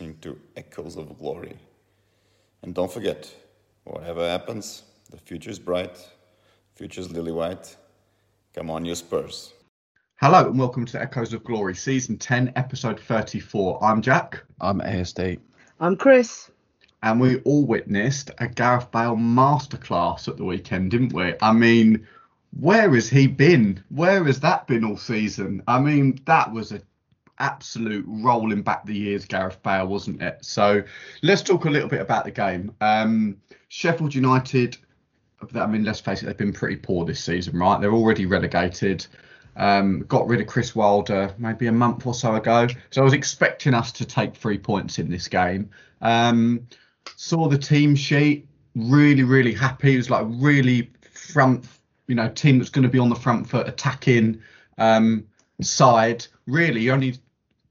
I'm André Villas-Boas, listening to Echoes of Glory. And don't forget, whatever happens, the future is bright, future is lily white. Come on, you Spurs. Hello and welcome to Echoes of Glory, season 10, episode 34. I'm Jack. I'm ASD. I'm Chris. And we all witnessed a Gareth Bale masterclass at the weekend, didn't we? I mean, where has he been? Where has that been all season? I mean, that was a absolute rolling back the years, Gareth Bale, wasn't it? So let's talk a little bit about the game. Um, Sheffield United, I mean, let's face it, they've been pretty poor this season, right? They're already relegated. Um, got rid of Chris Wilder maybe a month or so ago. So I was expecting us to take three points in this game. Um, saw the team sheet, really, really happy. It was like really front, you know, team that's going to be on the front foot attacking um, side. Really, only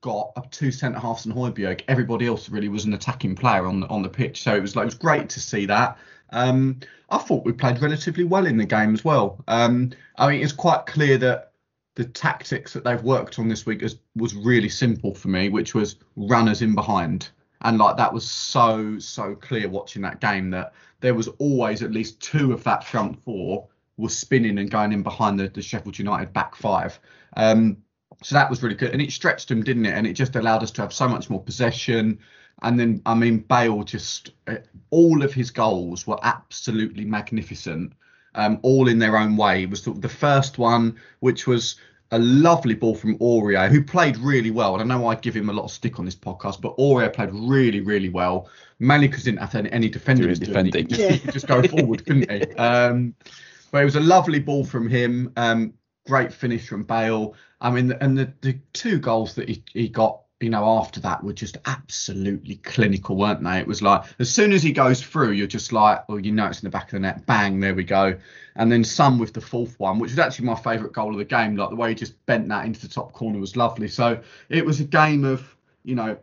got up two centre halves and Højbjerg. Everybody else really was an attacking player on the on the pitch. So it was like it was great to see that. Um, I thought we played relatively well in the game as well. Um, I mean, it's quite clear that the tactics that they've worked on this week is, was really simple for me, which was runners in behind. And like that was so so clear watching that game that there was always at least two of that front four was spinning and going in behind the, the Sheffield United back five. Um, so that was really good, and it stretched them, didn't it? And it just allowed us to have so much more possession. And then, I mean, Bale just uh, all of his goals were absolutely magnificent, um, all in their own way. It was the first one, which was a lovely ball from Aurier, who played really well. And I know I give him a lot of stick on this podcast, but Aurier played really, really well. Mainly because he didn't have any, any defending. defending. Just, yeah. just go forward, couldn't he? Um, but it was a lovely ball from him. Um, great finish from Bale. I mean, and the, the two goals that he, he got, you know, after that were just absolutely clinical, weren't they? It was like as soon as he goes through, you're just like, well, you know, it's in the back of the net. Bang, there we go. And then some with the fourth one, which was actually my favourite goal of the game. Like the way he just bent that into the top corner was lovely. So it was a game of, you know,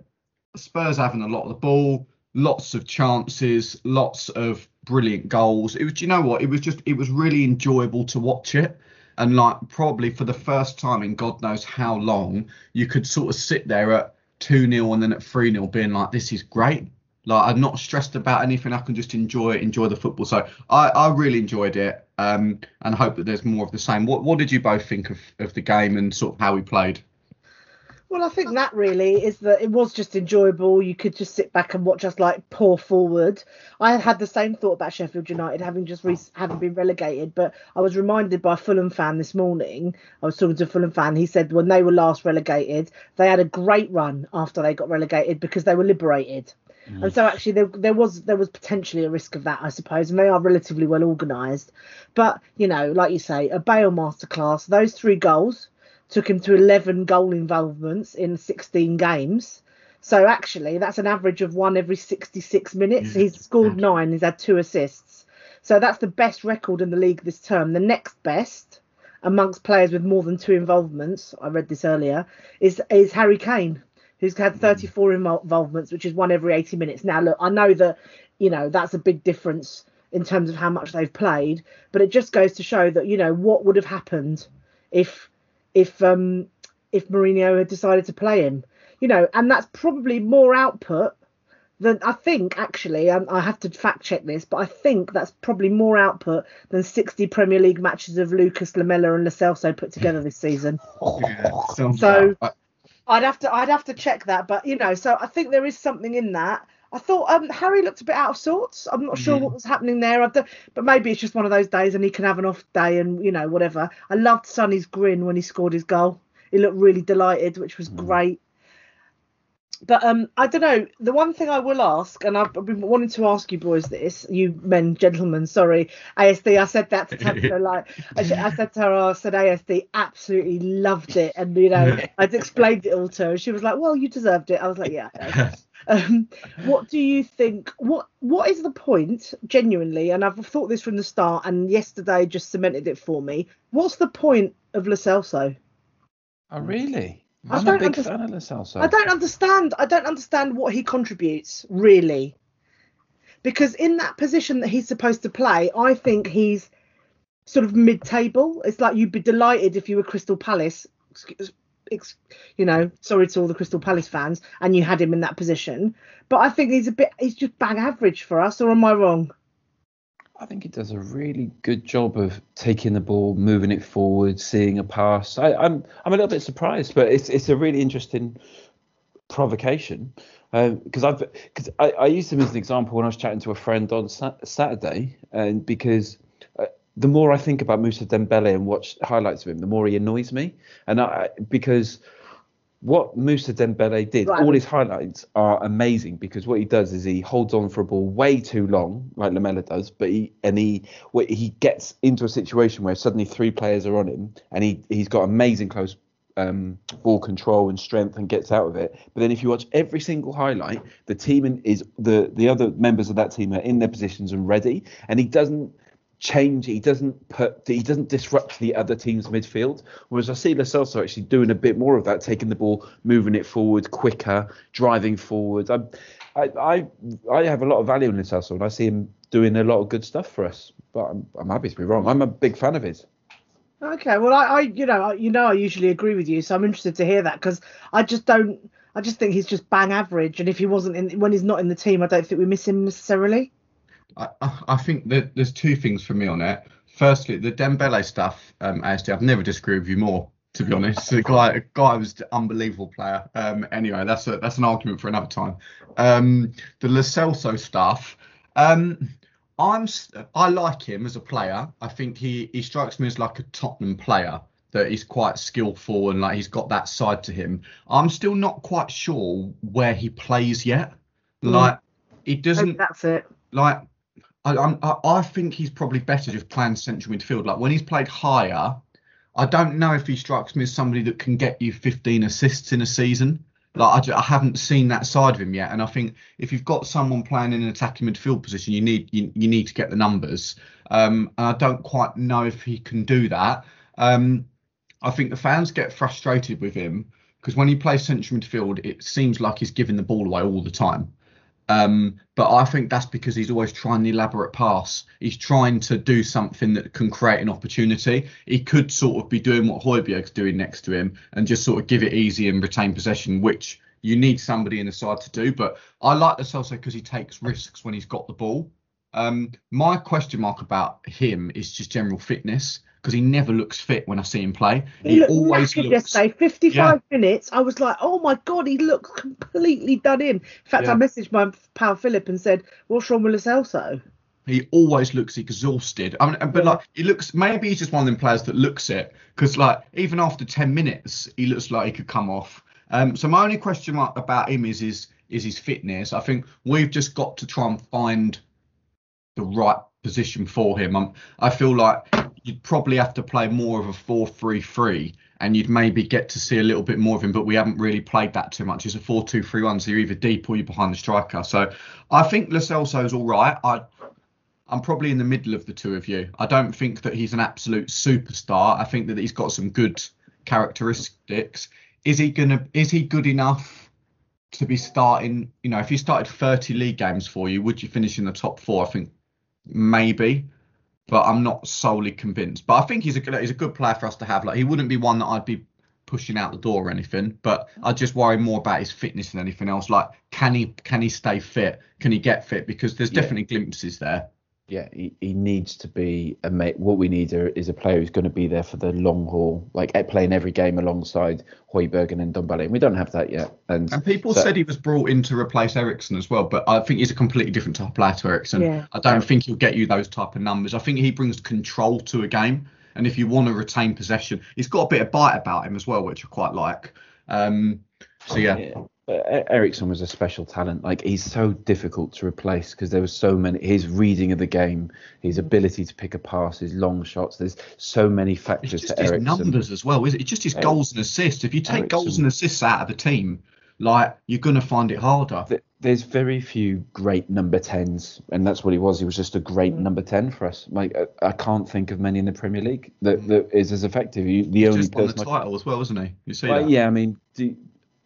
Spurs having a lot of the ball, lots of chances, lots of brilliant goals. It was, you know what? It was just, it was really enjoyable to watch it and like probably for the first time in God knows how long, you could sort of sit there at 2 0 and then at 3 0 being like, this is great. Like I'm not stressed about anything. I can just enjoy it, enjoy the football. So I, I really enjoyed it, um, and hope that there's more of the same. What what did you both think of, of the game and sort of how we played? Well, I think that really is that it was just enjoyable. You could just sit back and watch us like pour forward. I had the same thought about Sheffield United having just re- having been relegated, but I was reminded by a Fulham fan this morning. I was talking to a Fulham fan. He said when they were last relegated, they had a great run after they got relegated because they were liberated. Mm. And so actually there, there was there was potentially a risk of that, I suppose, and they are relatively well organised. But you know, like you say, a Bale masterclass. Those three goals took him to 11 goal involvements in 16 games. So actually, that's an average of one every 66 minutes. He's scored nine. He's had two assists. So that's the best record in the league this term. The next best amongst players with more than two involvements, I read this earlier, is is Harry Kane, who's had hmm. 34 involvements, which is one every 80 minutes. Now, look, I know that you know that's a big difference in terms of how much they've played, but it just goes to show that you know what would have happened if if um if Mourinho had decided to play him, you know, and that's probably more output than I think actually. Um, I have to fact check this, but I think that's probably more output than 60 Premier League matches of Lucas Lamela and Lo Celso put together this season. Yeah, so I'd have to I'd have to check that, but you know, so I think there is something in that. I thought um, Harry looked a bit out of sorts. I'm not sure mm. what was happening there. Done, but maybe it's just one of those days, and he can have an off day, and you know whatever. I loved Sonny's grin when he scored his goal. He looked really delighted, which was mm. great. But um, I don't know. The one thing I will ask, and I've been wanting to ask you boys this, you men, gentlemen, sorry, ASD. I said that to Tabitha, like I, I, said to her, I said ASD absolutely loved it, and you know, I'd explained it all to her. She was like, "Well, you deserved it." I was like, "Yeah." Um, what do you think? What What is the point, genuinely? And I've thought this from the start, and yesterday just cemented it for me. What's the point of Lo Celso? Oh, really? I'm a big fan of I don't understand. I don't understand what he contributes really, because in that position that he's supposed to play, I think he's sort of mid-table. It's like you'd be delighted if you were Crystal Palace you know, sorry to all the Crystal Palace fans, and you had him in that position. But I think he's a bit, he's just bang average for us, or am I wrong? I think he does a really good job of taking the ball, moving it forward, seeing a pass. I, I'm I'm a little bit surprised, but it's it's a really interesting provocation um, because I've because I, I used him as an example when I was chatting to a friend on sa- Saturday, and because the more I think about Moussa Dembele and watch highlights of him, the more he annoys me, and I because what Moussa Dembele did, Right. all his highlights are amazing because what he does is he holds on for a ball way too long, like Lamela does, but he and he he gets into a situation where suddenly three players are on him, and he he's got amazing close um, ball control and strength and gets out of it. But then if you watch every single highlight, the team is the the other members of that team are in their positions and ready, and he doesn't change. He doesn't put. He doesn't disrupt the other team's midfield. Whereas I see Celso actually doing a bit more of that, taking the ball, moving it forward quicker, driving forward. I, I, I, I have a lot of value in Celso, and I see him doing a lot of good stuff for us. But I'm, I'm happy to be wrong. I'm a big fan of his. Okay, well, I, I, you know, I- you know, I usually agree with you, so I'm interested to hear that because I just don't, I just think he's just bang average, and if he wasn't in, when he's not in the team, I don't think we miss him necessarily. I, I think that there's two things for me on it. Firstly, the Dembele stuff, um, ASD, I've never disagreed with you more, to be honest. The guy, a guy was an unbelievable player. Um, anyway, that's a that's an argument for another time. Um, the Lo Celso stuff, um, I'm I like him as a player. I think he he strikes me as like a Tottenham player that he's quite skillful and like he's got that side to him. I'm still not quite sure where he plays yet. Like he doesn't that's it. like I, I I think he's probably better just playing central midfield. Like when he's played higher, I don't know if he strikes me as somebody that can get you 15 assists in a season. Like I, ju- I haven't seen that side of him yet, and I think if you've got someone playing in an attacking midfield position, you need you, you need to get the numbers. Um, and I don't quite know if he can do that. Um, I think the fans get frustrated with him because when he plays central midfield, it seems like he's giving the ball away all the time. Um, but I think that's because he's always trying the elaborate pass. He's trying to do something that can create an opportunity. He could sort of be doing what Højbjerg's doing next to him and just sort of give it easy and retain possession, which you need somebody in the side to do. But I like the Celso because he takes risks when he's got the ball. Um, my question mark about him is just general fitness because he never looks fit when I see him play. He, looked always looks. yesterday. 55 minutes. I was like, oh my god, he looks completely done in. In fact, Yeah. I messaged my pal Philip and said, "What's wrong with Lo Celso?" He always looks exhausted. I mean, but Yeah. like he looks. Maybe he's just one of them players that looks it because, like, even after ten minutes, he looks like he could come off. Um, so my only question mark about him is his is his fitness. I think we've just got to try and find the right position for him. Um, I feel like you'd probably have to play more of a 4-3-3 and you'd maybe get to see a little bit more of him, but we haven't really played that too much. It's a 4-2-3-1, so you're either deep or you're behind the striker. So I think Lo is all right. I I'm probably in the middle of the two of you. I don't think that he's an absolute superstar. I think that he's got some good characteristics. Is he gonna is he good enough to be starting, you know, if he started 30 league games for you, would you finish in the top 4? I think maybe but I'm not solely convinced. But I think he's a good he's a good player for us to have. Like he wouldn't be one that I'd be pushing out the door or anything. But I just worry more about his fitness than anything else. Like can he can he stay fit? Can he get fit? Because there's Yeah. definitely glimpses there. Yeah, he, he needs to be a mate. What we need are, is a player who's going to be there for the long haul, like eh, playing every game alongside Højbjerg and Ndombele. And we don't have that yet. And, And people so- said he was brought in to replace Eriksen as well, but I think he's a completely different type of player to Eriksen. Yeah. I don't think he'll get you those type of numbers. I think he brings control to a game, and if you want to retain possession, he's got a bit of bite about him as well, which I quite like. Um, so yeah, Yeah. Eriksen was a special talent. Like he's so difficult to replace because there was so many. His reading of the game, his mm. ability to pick a pass, his long shots. There's so many factors it's just to his Eriksen. numbers as well, is it? It's just his Eric- goals and assists. If you take goals and assists out of the team, like you're gonna find it harder. There's very few great number tens, and that's what he was. He was just a great mm. number ten for us. Like I, I can't think of many in the Premier League that, mm. that is as effective. You, the He's only just won the person. I- title as well, isn't he? You see Well, that? yeah, I mean, do,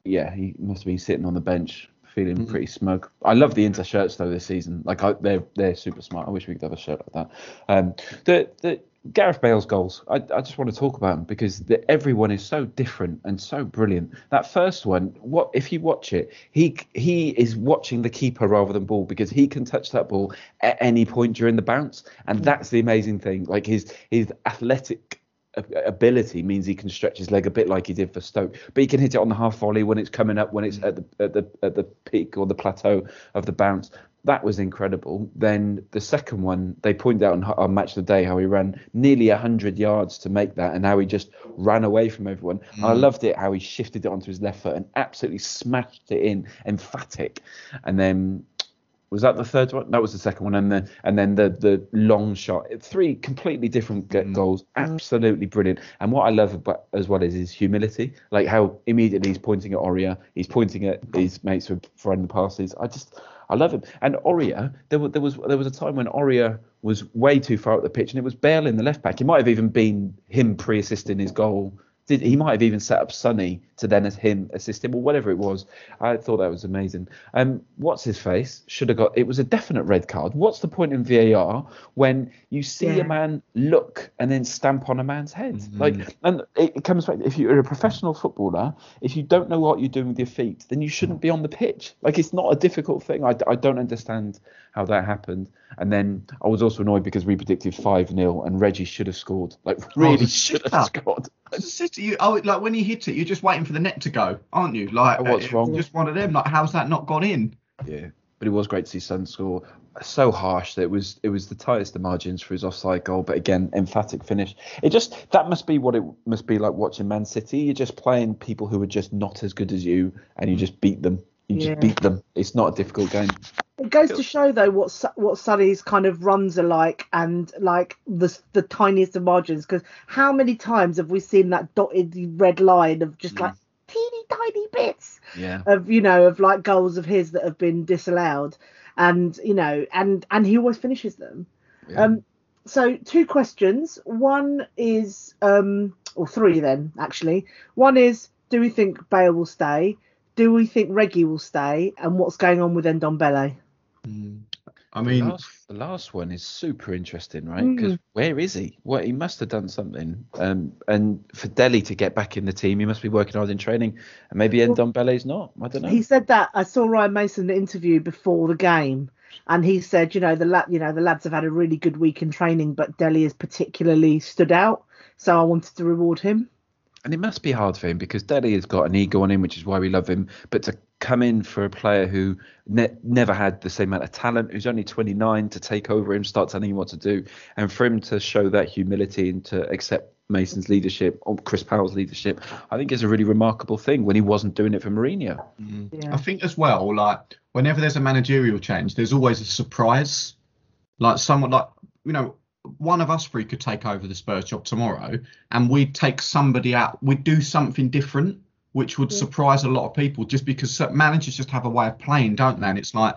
yeah, he must have been sitting on the bench feeling Mhm. pretty smug. I love the Inter shirts though this season. Like I, they're they're super smart. I wish we could have a shirt like that. Um, the the Gareth Bale's goals. I, I just want to talk about them because the, everyone is so different and so brilliant. That first one, what if you watch it? He he is watching the keeper rather than ball because he can touch that ball at any point during the bounce, and that's the amazing thing. Like his his athletic ability means he can stretch his leg a bit like he did for Stoke, but he can hit it on the half volley when it's coming up, when it's at the at the at the peak or the plateau of the bounce that was incredible. Then the second one, they pointed out on, on Match of the Day how he ran nearly 100 yards to make that and how he just ran away from everyone. Mm. I mm. loved it how he shifted it onto his left foot and absolutely smashed it in, emphatic. And then was that the third one? That was the second one, and then and then the the long shot. Three completely different mm. goals, absolutely brilliant. And what I love about as well is his humility, like how immediately he's pointing at Aurier, he's pointing at his mates for throwing the passes. I just I love him. And Aurier, there, there was there was a time when Aurier was way too far up the pitch, and it was Bale in the left back. It might have even been him pre-assisting his goal did he might have even set up Sonny to then as him assist him or whatever it was. I thought that was amazing. Um, what's his face should have got it was a definite red card. What's the point in VAR when you see yeah. a man look and then stamp on a man's head? Mm-hmm. Like, and it, it, comes back if you're a professional footballer, if you don't know what you're doing with your feet, then you shouldn't be on the pitch. Like, it's not a difficult thing. I, I don't understand how that happened. And then I was also annoyed because we predicted 5 0 and Reggie should have scored. Like, really oh, should have scored. You, oh, like when you hit it, you're just waiting for the net to go, aren't you? Like, what's wrong? Just one of them. Like, how's that not gone in? Yeah, but it was great to see Son score. So harsh that it was it was the tightest of margins for his offside goal, but again, emphatic finish. It just that must be what it must be like watching Man City. You're just playing people who are just not as good as you, and you just beat them. You yeah. just beat them. It's not a difficult game. It goes to show though what what Sonny's kind of runs are like and like the the tiniest of margins because how many times have we seen that dotted red line of just mm. like teeny tiny bits yeah. of you know of like goals of his that have been disallowed and you know and and he always finishes them. Yeah. Um so two questions. One is um or three then actually. One is do we think Bale will stay? Do we think Reggie will stay? And what's going on with Ndombele? Mm. I mean, the last, the last, one is super interesting, right? Because mm. where is he? Well, he must have done something. Um, and for Dele to get back in the team, he must be working hard in training. And maybe well, Ndombele's not. I don't know. He said that. I saw Ryan Mason interview before the game, and he said, you know, the lad, you know, the lads have had a really good week in training, but Dele has particularly stood out. So I wanted to reward him. And it must be hard for him because Dele has got an ego on him, which is why we love him. But to come in for a player who ne- never had the same amount of talent, who's only 29, to take over him, start telling him what to do, and for him to show that humility and to accept Mason's leadership or Chris Powell's leadership, I think is a really remarkable thing when he wasn't doing it for Mourinho. Mm. Yeah. I think as well, like whenever there's a managerial change, there's always a surprise. Like someone like you know, one of us three could take over the Spurs job tomorrow, and we'd take somebody out. We'd do something different which would yeah. surprise a lot of people just because managers just have a way of playing, don't they? And it's like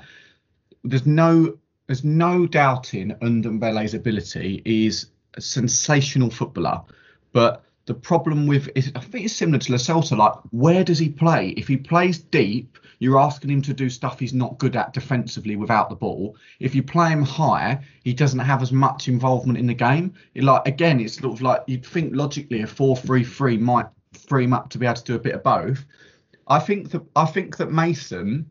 there's no there's no doubting Ndombele's ability. He's a sensational footballer, but the problem with is I think it's similar to Lo Celso. Like, where does he play? If he plays deep, you're asking him to do stuff he's not good at defensively without the ball. If you play him high, he doesn't have as much involvement in the game. It, like again, it's sort of like you'd think logically a four-three-three might free him up to be able to do a bit of both. I think that I think that Mason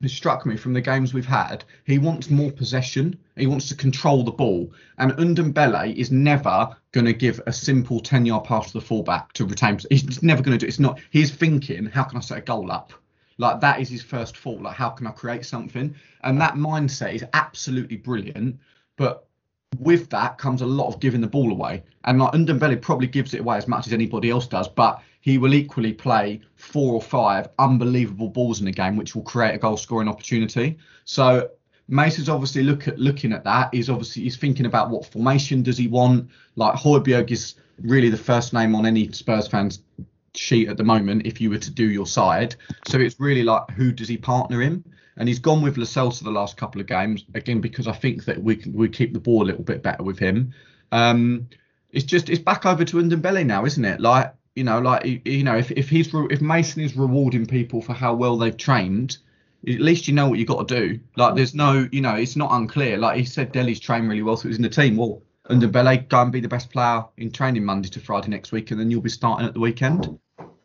has struck me from the games we've had. He wants more possession. He wants to control the ball. And Ndombele is never going to give a simple 10 yard pass to the fullback to retain. He's never going to do it. It's not. He's thinking, how can I set a goal up? Like that is his first thought. Like, how can I create something? And that mindset is absolutely brilliant. But with that comes a lot of giving the ball away. And like Ndombele probably gives it away as much as anybody else does, but he will equally play four or five unbelievable balls in a game, which will create a goal scoring opportunity. So Mason's obviously look at looking at that. He's obviously he's thinking about what formation does he want. Like Højbjerg is really the first name on any Spurs fans sheet at the moment if you were to do your side. So it's really like who does he partner in? and he's gone with Lo Celso for the last couple of games again because I think that we can we keep the ball a little bit better with him. Um, it's just it's back over to Ndombele now, isn't it? Like you know, like you know, if if he's if Mason is rewarding people for how well they've trained, at least you know what you got to do. Like there's no, you know, it's not unclear. Like he said, Dele's trained really well, so he's in the team. Well, under Ndombele go and be the best player in training Monday to Friday next week, and then you'll be starting at the weekend.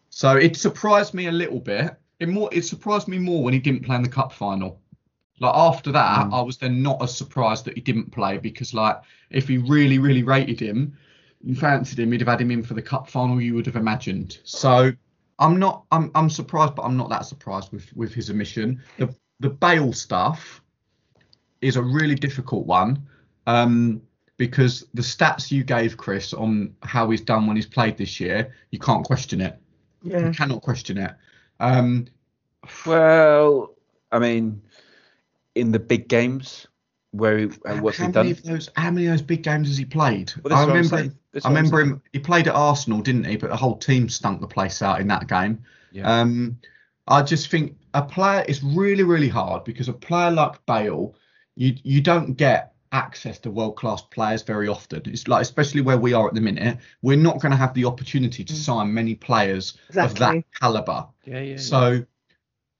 So it surprised me a little bit. It more it surprised me more when he didn't play in the cup final. Like after that, Mm. I was then not as surprised that he didn't play because like if he really really rated him, you fancied him, he'd have had him in for the cup final. You would have imagined. So I'm not I'm I'm surprised, but I'm not that surprised with with his omission. The the Bale stuff is a really difficult one. Um, because the stats you gave Chris on how he's done when he's played this year, you can't question it. Yeah. You cannot question it. Um, Well, I mean, in the big games, where he, uh, what's how he many done? of those? How many of those big games has he played? Well, I remember. Saying. That's I remember him. He played at Arsenal, didn't he? But the whole team stunk the place out in that game. Yeah. Um, I just think a player is really, really hard because a player like Bale, you you don't get access to world class players very often. It's like especially where we are at the minute, we're not going to have the opportunity to sign many players of that caliber. yeah, yeah. So,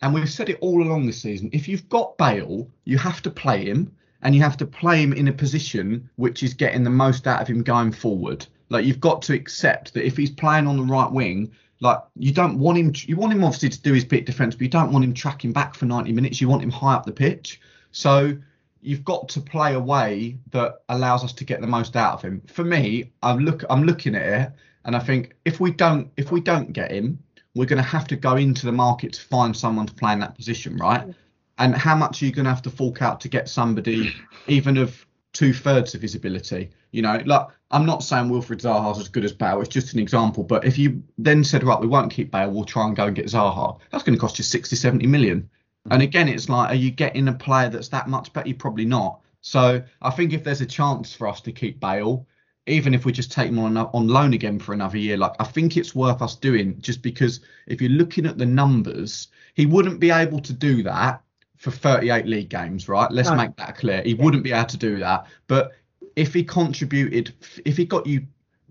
and we've said it all along this season. If you've got Bale, you have to play him, and you have to play him in a position which is getting the most out of him going forward. Like you've got to accept that if he's playing on the right wing, like you don't want him. You want him obviously to do his bit defence, but you don't want him tracking back for 90 minutes. You want him high up the pitch. So you've got to play a way that allows us to get the most out of him. For me, I'm look I'm looking at it and I think if we don't if we don't get him, we're going to have to go into the market to find someone to play in that position, right? And how much are you going to have to fork out to get somebody even of two thirds of his ability? You know, like I'm not saying Wilfried Zaha's as good as Bale. It's just an example. But if you then said, right, we won't keep Bale, we'll try and go and get Zaha, that's going to cost you 60, 70 million. Mm. And again, it's like, are you getting a player that's that much better? You're probably not. So I think if there's a chance for us to keep Bale, even if we just take him on on loan again for another year, like I think it's worth us doing just because if you're looking at the numbers, he wouldn't be able to do that for 38 league games, right? Let's No. make that clear. He wouldn't be able to do that. But if he contributed, if he got you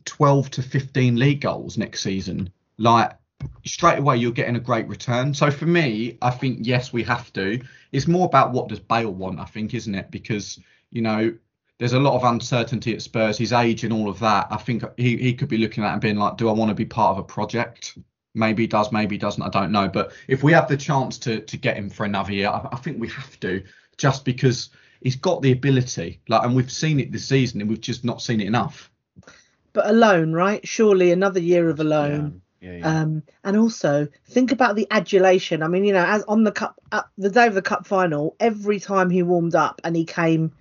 12 to 15 league goals next season, like straight away you're getting a great return. So for me, I think yes, we have to. It's more about what does Bale want, I think, isn't it? Because you know there's a lot of uncertainty at Spurs, his age and all of that. I think he he could be looking at and being like, do I want to be part of a project? Maybe he does, maybe he doesn't. I don't know. But if we have the chance to to get him for another year, I, I think we have to, just because he's got the ability. Like, and we've seen it this season, and we've just not seen it enough. But alone, right? Surely another year of alone. yeah, yeah. Um, and also think about the adulation. I mean, you know, as on the cup, uh, the day of the cup final, every time he warmed up and he came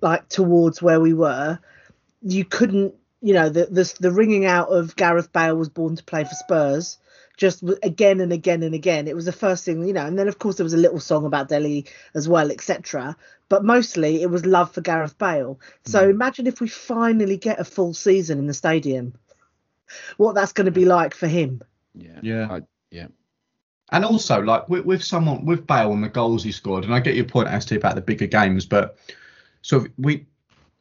like towards where we were, you couldn't, you know, the the, the ringing out of Gareth Bale was born to play for Spurs. Just again and again and again. It was the first thing, you know, and then of course there was a little song about Dele as well, etc. But mostly it was love for Gareth Bale. So mm. imagine if we finally get a full season in the stadium, what that's going to be like for him. yeah, Yeah. I, yeah. And also, like with, with someone with Bale and the goals he scored, and I get your point, St, about the bigger games, but so we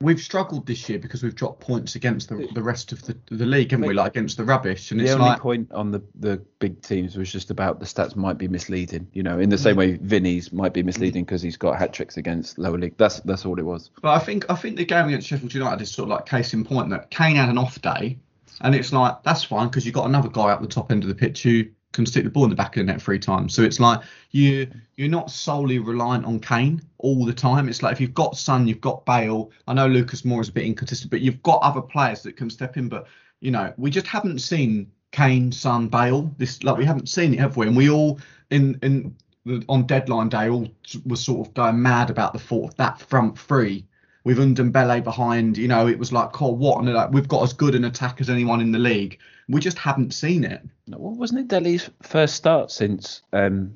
we've struggled this year because we've dropped points against the, the rest of the, the league, haven't we? Like against the rubbish, and The it's only like point on the, the big teams was just about the stats might be misleading. You know, in the same mm. way Vinny's might be mm. misleading because he's got hat tricks against lower league. That's that's all it was. But I think I think the game against Sheffield United is sort of like case in point that Kane had an off day, and it's like that's fine because you've got another guy at the top end of the pitch who can stick the ball in the back of the net three times. So it's like you you're not solely reliant on Kane all the time. It's like if you've got Son, you've got Bale. I know Lucas Moura is a bit inconsistent, but you've got other players that can step in. But you know we just haven't seen Kane, Son, Bale. This like we haven't seen it, have we? And we all in in on deadline day all was sort of going mad about the thought of that front three with Ndombele behind. You know, it was like, oh, what? And like, we've got as good an attack as anyone in the league. We just haven't seen it. No, well, wasn't it Dele's first start since um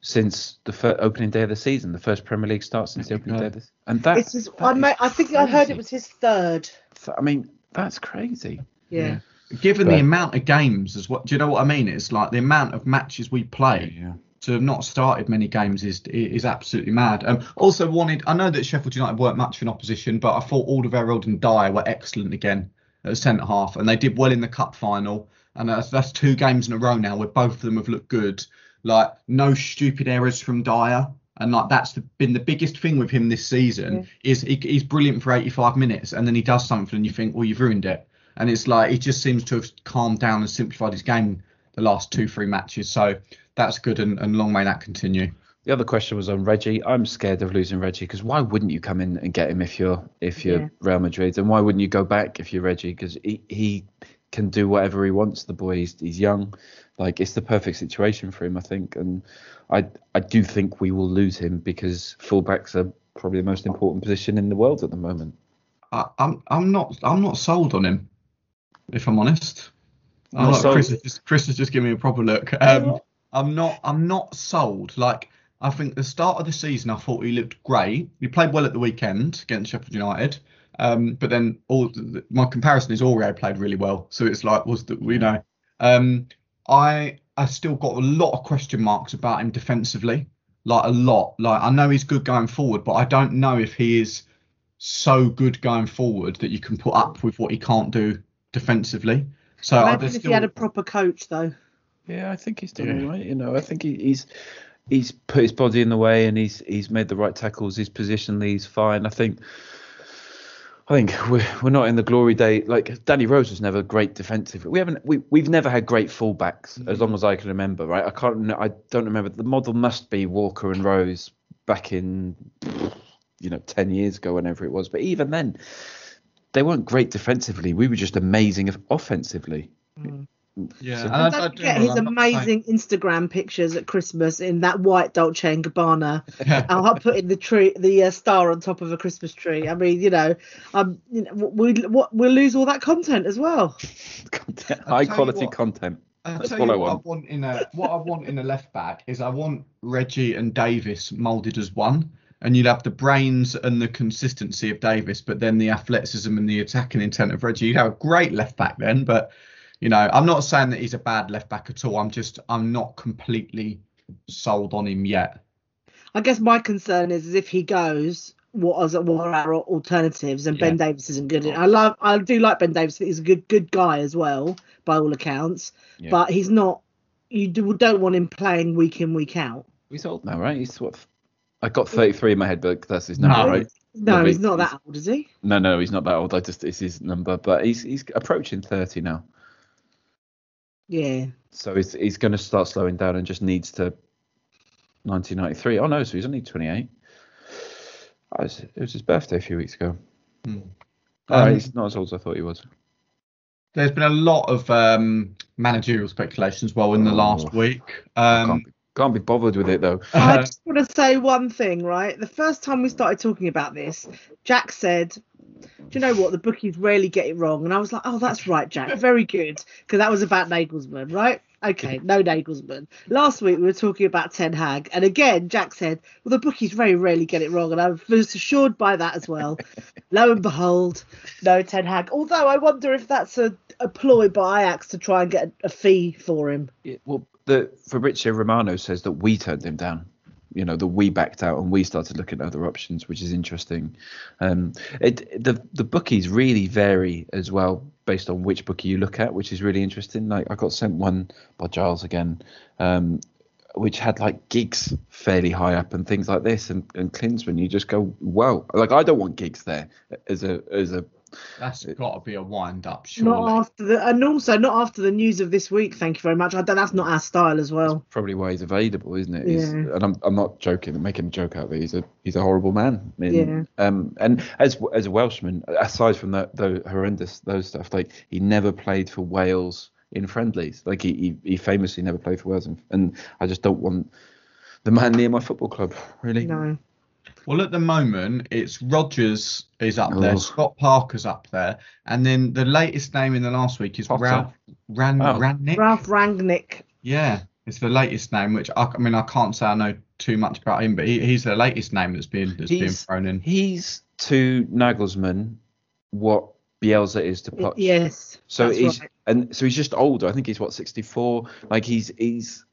since the fir- opening day of the season, the first Premier League start since the opening Yeah. day of the and that, It's his, that I, is ma- I think I heard it was his third. I mean, that's crazy. Yeah. Given the amount of games as what do you know what I mean? It's like the amount of matches we play. Yeah. To have not started many games is is absolutely mad. Um, also wanted, I know that Sheffield United weren't much an opposition, but I thought Alderweireld and Dier were excellent again at the centre half, and they did well in the cup final. And that's, that's two games in a row now where both of them have looked good. Like no stupid errors from Dier. And like that's the, been the biggest thing with him this season is he, he's brilliant for 85 minutes and then he does something and you think, well, you've ruined it. And it's like he just seems to have calmed down and simplified his game the last two, three matches. So that's good and, and long may that continue. The other question was on Reggie. I'm scared of losing Reggie because why wouldn't you come in and get him if you're if you're Yeah. Real Madrid, and why wouldn't you go back if you're Reggie? Because he, he can do whatever he wants. The boy, he's, he's young, like it's the perfect situation for him, I think. And I I do think we will lose him because fullbacks are probably the most important position in the world at the moment. I, I'm I'm not I'm not sold on him, if I'm honest. I'm Not not, sold? Chris, has just, Chris has just given me a proper look. Um, I'm not I'm not sold. Like I think the start of the season, I thought he looked great. He played well at the weekend against Sheffield United. Um, but then all the, my comparison is Aurier played really well. So it's like was the you know um, I I still got a lot of question marks about him defensively, like a lot. Like I know he's good going forward, but I don't know if he is so good going forward that you can put up with what he can't do defensively. So I Imagine just if still, he had a proper coach though. Yeah, I think he's done Yeah. all right. You know, I think he, he's he's put his body in the way and he's he's made the right tackles. His positionally, he's fine. I think. I think we're we're not in the glory day. Like Danny Rose was never great defensively. We haven't we we've never had great fullbacks mm-hmm. as long as I can remember. Right? I can't. I don't remember. The model must be Walker and Rose back in you know ten years ago, whenever it was. But even then, they weren't great defensively. We were just amazing offensively. Mm. Yeah. So- and And I- I don't do forget know, his I'm amazing Instagram pictures at Christmas in that white Dolce and Gabbana. I'll put in the tree, the uh, star on top of a Christmas tree. I mean, you know, um, you know, we what we'll lose all that content as well. Content, high quality what. content. I'll That's tell what I want. I want in a what I want in a left back is I want Reggie and Davies moulded as one, and you'd have the brains and the consistency of Davies, but then the athleticism and the attacking intent of Reggie. You'd have a great left back then, but you know I'm not saying that he's a bad left back at all. I'm just I'm not completely sold on him yet. I guess my concern is, is if he goes, what are, what are our alternatives? And Ben Davies isn't good. I love, I do like Ben Davies. He's a good, good guy as well, by all accounts. Yeah. But he's not. You do, don't want him playing week in, week out. He's old now, right? He's what? I got 33 in my head, but that's his number, No. right? No, No, he's but not he's- that old, is he? No, no, he's not that old. I just it's his number, but he's he's approaching 30 now, Yeah. so he's he's going to start slowing down and just needs to. 1993. Oh no, so he's only 28. Oh, it's- it was his birthday a few weeks ago. Hmm. Oh, Um, he's not as old as I thought he was. There's been a lot of um, managerial speculation as well in the last Oh. week. Um, can't, be, bothered with it though. I uh-huh. just want to say one thing, right? The first time we started talking about this, Jack said, "Do you know what? The bookies rarely get it wrong." And I was like, "Oh, that's right, Jack. Very good," because that was about Nagelsmann, right? Okay, no Nagelsmann. Last week we were talking about Ten Hag, and again Jack said, "Well, the bookies very rarely get it wrong," and I was assured by that as well. Lo and behold, no Ten Hag. Although I wonder if that's a, a ploy by Ajax to try and get a, a fee for him. Yeah, well, the Fabrizio Romano says that we turned him down. You know, that we backed out and we started looking at other options, which is interesting. Um, it the the bookies really vary as well based on which bookie you look at, which is really interesting. Like I got sent one by Giles again, um, which had like Giggs fairly high up and things like this, and and Klinsmann. You just go, well, Like I don't want Giggs there as a as a that's got to be a wind up, Not after the, and also not after the news of this week. Thank you very much. I that's not our style as well. probably why he's available, isn't it? He's, Yeah. And I'm I'm not joking. I'm making a joke out of it. He's a he's a horrible man. I mean, Yeah. Um. And as as a Welshman, aside from the the horrendous those stuff, like he never played for Wales in friendlies. Like he he, he famously never played for Wales, and, and I just don't want the man near my football club. Really. No. Well, at the moment, it's Rodgers is up there, Oh. Scott Parker's up there, and then the latest name in the last week is Potter. Ralph Ran Oh. Rannick. Ralph Rangnick. Yeah, it's the latest name, which I, I mean I can't say I know too much about him, but he, he's the latest name that's been that's been thrown in. he's to Nagelsmann what Bielsa is to Poch. Yes. So that's he's right. and so he's just older. I think he's what 64. Like he's he's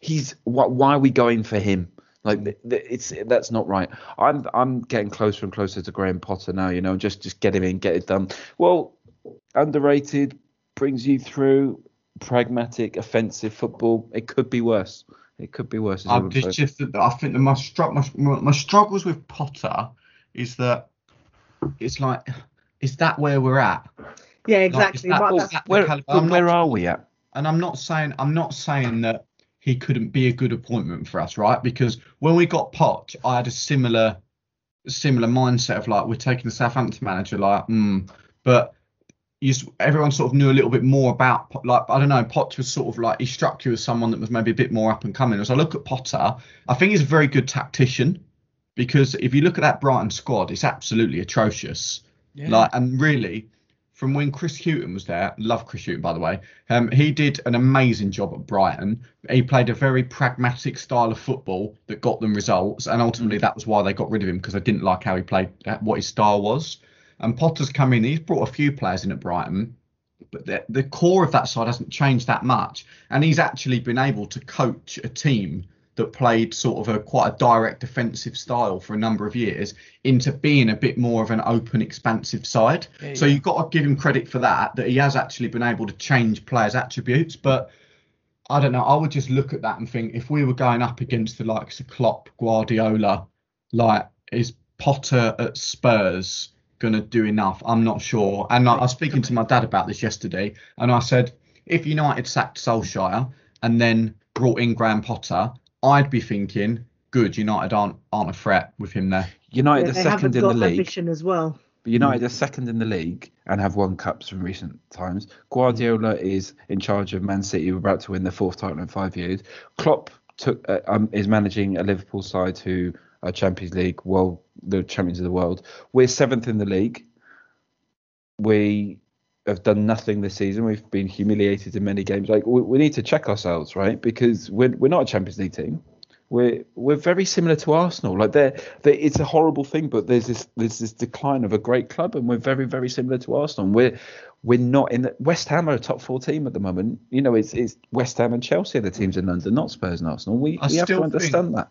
he's what? Why are we going for him? Like th- th- it's that's not right. I'm I'm getting closer and closer to Graham Potter now. You know, just just get him in, get it done. Well, underrated brings you through pragmatic, offensive football. It could be worse. It could be worse. I'm just, just I think that my, str- my my my struggles with Potter is that it's like, is that where we're at? Yeah, exactly. is that- Might- is that's- that where, caliber? where are we at? and I'm not saying I'm not saying that he couldn't be a good appointment for us, right? Because when we got Poch, I had a similar similar mindset of like we're taking the Southampton manager, like, hmm. But you, everyone sort of knew a little bit more about like I don't know. Poch was sort of like he struck you as someone that was maybe a bit more up and coming. As I look at Potter, I think he's a very good tactician because if you look at that Brighton squad, it's absolutely atrocious. Like, and really, from when Chris Hughton was there, love Chris Hughton by the way, um, he did an amazing job at Brighton. He played a very pragmatic style of football that got them results, and ultimately that was why they got rid of him because they didn't like how he played, uh, what his style was. And Potter's come in, he's brought a few players in at Brighton, but the, the core of that side hasn't changed that much, and he's actually been able to coach a team that played sort of a quite a direct defensive style for a number of years into being a bit more of an open, expansive side. so you've got to give him credit for that, that he has actually been able to change players' attributes. But I don't know, I would just look at that and think if we were going up against the likes of Klopp, Guardiola, like is Potter at Spurs going to do enough? I'm not sure. And I, I was speaking to my dad about this yesterday, and I said, if United sacked Solskjaer and then brought in Graham Potter, I'd be thinking, good, United aren't aren't a threat with him there. United yeah, are they second haven't in got the league. ambition as well. But United are second in the league and have won cups from recent times. Guardiola is in charge of Man City, We're about to win their fourth title in five years. Klopp took uh, um, is managing a Liverpool side who are Champions League, well, the champions of the world. We're seventh in the league. We have done nothing this season. We've been humiliated in many games. Like we, we need to check ourselves, right? Because we're we're not a Champions League team. We're we're very similar to Arsenal. Like they're, they it's a horrible thing, but there's this there's this decline of a great club, and we're very very similar to Arsenal. We're we're not in the West Ham are a top four team at the moment. You know, it's it's West Ham and Chelsea are the teams in London, not Spurs and Arsenal. We I we have to understand think- that.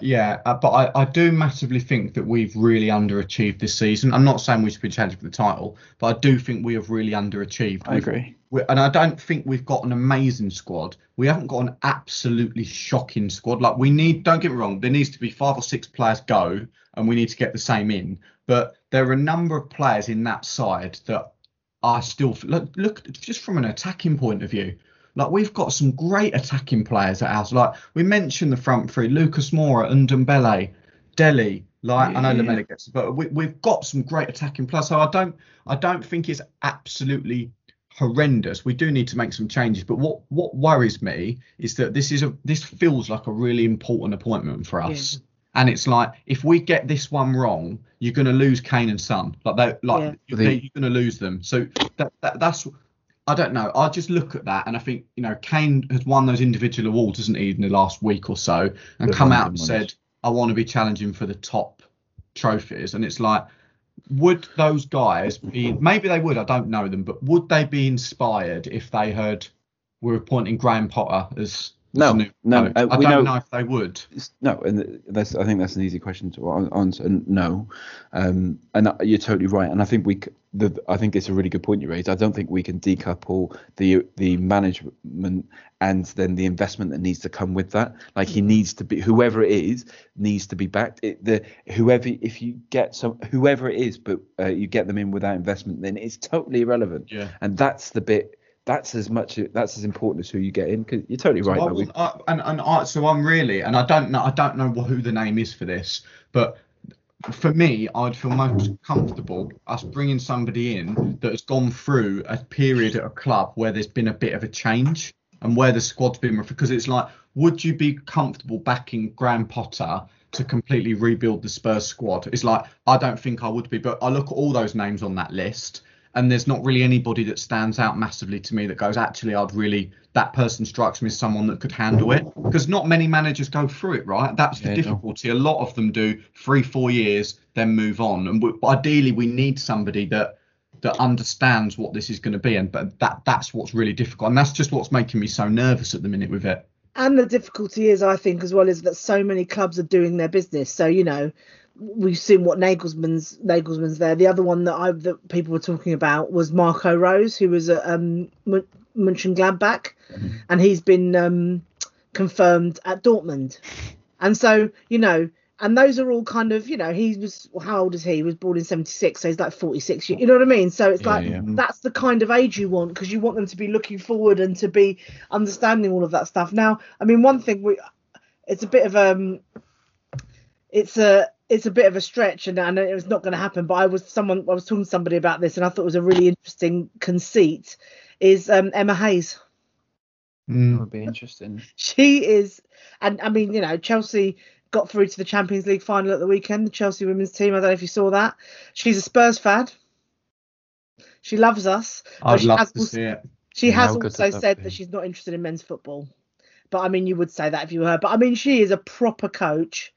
Yeah, uh, but I, I do massively think that we've really underachieved this season. I'm not saying we should be challenging for the title, but I do think we have really underachieved. I We've- agree. and I don't think we've got an amazing squad. We haven't got an absolutely shocking squad. Like we need, don't get me wrong, there needs to be five or six players go, and we need to get the same in. But there are a number of players in that side that are still look, look just from an attacking point of view. Like we've got some great attacking players at ours. Like we mentioned the front three: Lucas Moura, Ndombele, Dele. Like I know Yeah. Lamela gets, but we, we've got some great attacking players. So I don't, I don't think it's absolutely horrendous. We do need to make some changes. But what what worries me is that this is a this feels like a really important appointment for us. And it's like if we get this one wrong, you're going to lose Kane and Son. Like they, like Yeah. they- you're going to lose them. So that, that that's I don't know. I just look at that and I think you know Kane has won those individual awards, hasn't he, in the last week or so, and come out and said, "I want to be challenging for the top trophies." And it's like, would those guys be? Maybe they would. I don't know them, but would they be inspired if they heard we're appointing Graham Potter as No, as the new no, coach? uh, I we don't know- know if they would. No, and that's I think that's an easy question to answer. No, um, and you're totally right. And I think we, the, I think it's a really good point you raised. I don't think we can decouple the the management and then the investment that needs to come with that. Like he needs to be whoever it is needs to be backed. It, the whoever if you get some whoever it is, but uh, you get them in without investment, then it's totally irrelevant. Yeah. And that's the bit. That's as much. That's as important as who you get in. Because you're totally So right. Though. We- I- uh, and and I, so I'm really, and I don't know, I don't know who the name is for this, but for me, I'd feel most comfortable us bringing somebody in that has gone through a period at a club where there's been a bit of a change and where the squad's been because it's like, would you be comfortable backing Graham Potter? To completely rebuild the Spurs squad, it's like I don't think I would be, but I look at all those names on that list, and there's not really anybody that stands out massively to me that goes actually I'd really that person strikes me as someone that could handle it. Because not many managers go through it right? That's the Yeah, no. difficulty. A lot of them do three four years then move on. And we, ideally we need somebody that that understands what this is going to be and but that that's what's really difficult. And that's just what's making me so nervous at the minute with it. And the difficulty is, I think, as well, is that so many clubs are doing their business. So you know, we've seen what Nagelsmann's Nagelsmann's there. The other one that I that people were talking about was Marco Rose, who was at um, Mun- Mönchengladbach, and he's been um, confirmed at Dortmund. And so, you know, and those are all kind of, you know, he was, how old is he? He was born in 76, so he's like 46. You know what I mean? So it's Yeah, like, yeah. that's the kind of age you want because you want them to be looking forward and to be understanding all of that stuff. Now, I mean, one thing we, it's a bit of um, it's a it's a bit of a stretch, and I know it's not going to happen. But I was someone I was talking to somebody about this, and I thought it was a really interesting conceit. Is um, Emma Hayes? That Mm. would be interesting. She is, and I mean, you know, Chelsea got through to the Champions League final at the weekend. The Chelsea women's team. I don't know if you saw that. She's a Spurs fan. She loves us. I'd she love has to also- see it. She has good also said that she's not interested in men's football. But I mean, you would say that if you were her. But I mean, she is a proper coach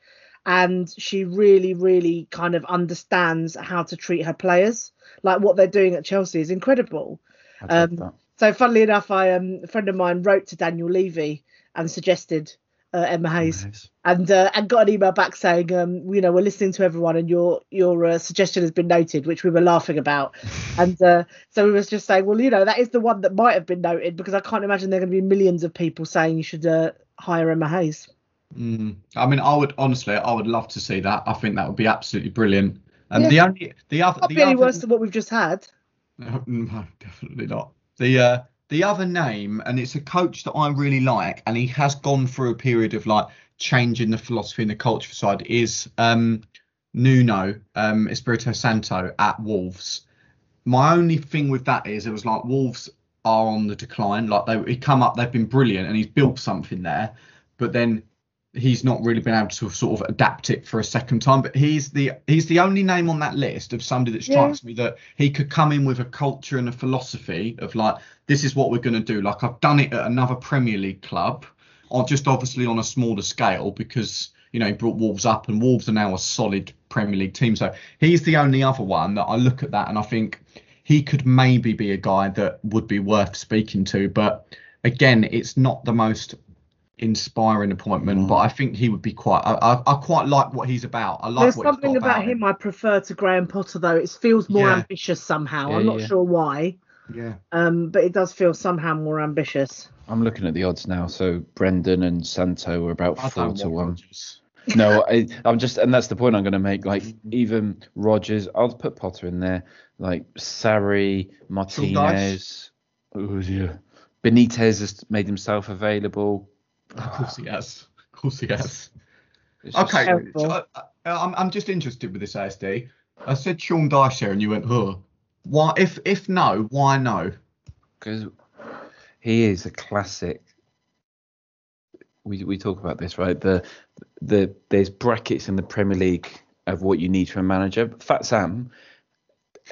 and she really, really kind of understands how to treat her players. Like what they're doing at Chelsea is incredible. Um. So, funnily enough, I um, a friend of mine wrote to Daniel Levy and suggested uh, Emma Hayes Nice. and uh, and got an email back saying, um, you know, we're listening to everyone and your your uh, suggestion has been noted, which we were laughing about. and uh, so we was just saying, well, you know, that is the one that might have been noted because I can't imagine there are going to be millions of people saying you should uh, hire Emma Hayes. Mm. I mean, I would honestly, I would love to see that. I think that would be absolutely brilliant. And Yeah. the only, the other, Not the other, worse than what we've just had. No, no, definitely not. The uh, the other name, and it's a coach that I really like, and he has gone through a period of like changing the philosophy and the culture side. Is um, Nuno um, Espirito Santo at Wolves. My only thing with that is it was like Wolves are on the decline. Like they he come up, they've been brilliant, and he's built something there, but then he's not really been able to sort of adapt it for a second time. But he's the he's the only name on that list of somebody that Yeah. strikes me that he could come in with a culture and a philosophy of like this is what we're going to do. Like I've done it at another Premier League club, or just obviously on a smaller scale because you know he brought Wolves up and Wolves are now a solid Premier League team. So he's the only other one that I look at that and I think he could maybe be a guy that would be worth speaking to. But again, it's not the most inspiring appointment, but I think he would be quite. I, I, I quite like what he's about. I like There's what he's something got about him I prefer to Graham Potter though. It feels more Yeah. ambitious somehow. Yeah, I'm not yeah. sure why, Yeah. um, but it does feel somehow more ambitious. I'm looking at the odds now. So Brendan and Santo are about I four to one. Rodgers. no, I, I'm just, and that's the point I'm going to make. Like even Rodgers, I'll put Potter in there. Like Sarri, Martinez, oh, yeah. Benitez has made himself available. Of course he has. Of course he has. It's Okay, Terrible. so, uh, I'm I'm just interested with this ASD. I said Sean Dyche here, and you went, "Huh." Why? If if no, why no? because he is a classic. We we talk about this right. The the there's brackets in the Premier League of what you need from a manager. Fat Sam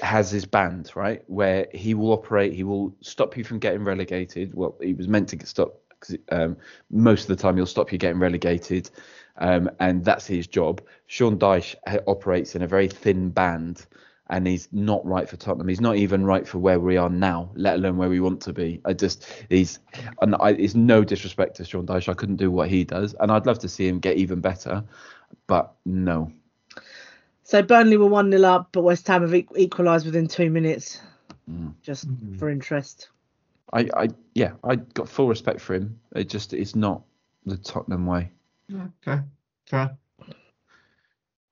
has his band right where he will operate. He will stop you from getting relegated. Well, he was meant to get stopped. 'Cause, Um, most of the time, he'll stop you getting relegated, um, and that's his job. Sean Dyche operates in a very thin band, and he's not right for Tottenham. He's not even right for where we are now, let alone where we want to be. I just he's and I, it's no disrespect to Sean Dyche. I couldn't do what he does, and I'd love to see him get even better, but no. So Burnley were one 0 up, but West Ham have e- equalised within two minutes. Mm. Just for interest. I, I yeah, I got full respect for him. It just it's not the Tottenham way. Okay, fair.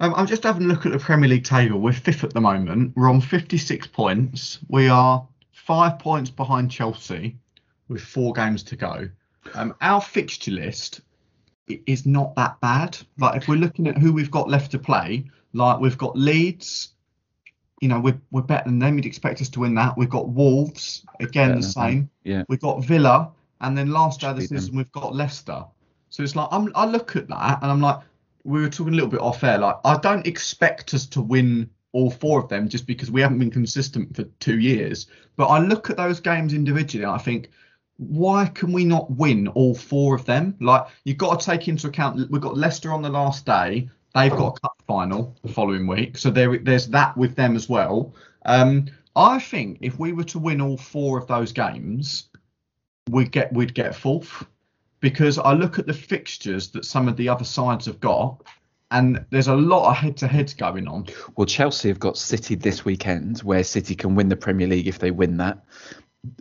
Um, I'm just having a look at the Premier League table. We're fifth at the moment. We're on 56 points. We are five points behind Chelsea with four games to go. Um, our fixture list is not that bad. Like if we're looking at who we've got left to play, like we've got Leeds. You know, we're we're better than them. You'd expect us to win that. We've got Wolves again, the same. Yeah. We've got Villa, and then last day of the season we've got Leicester. So it's like I'm, I look at that and I'm like, we were talking a little bit off air. Like I don't expect us to win all four of them just because we haven't been consistent for two years. But I look at those games individually and I think, why can we not win all four of them? Like you've got to take into account we've got Leicester on the last day. They've got a cup final the following week, so there there's that with them as well. Um, I think if we were to win all four of those games, we'd get we'd get fourth because I look at the fixtures that some of the other sides have got, and there's a lot of head-to-heads going on. Well, Chelsea have got City this weekend, where City can win the Premier League if they win that,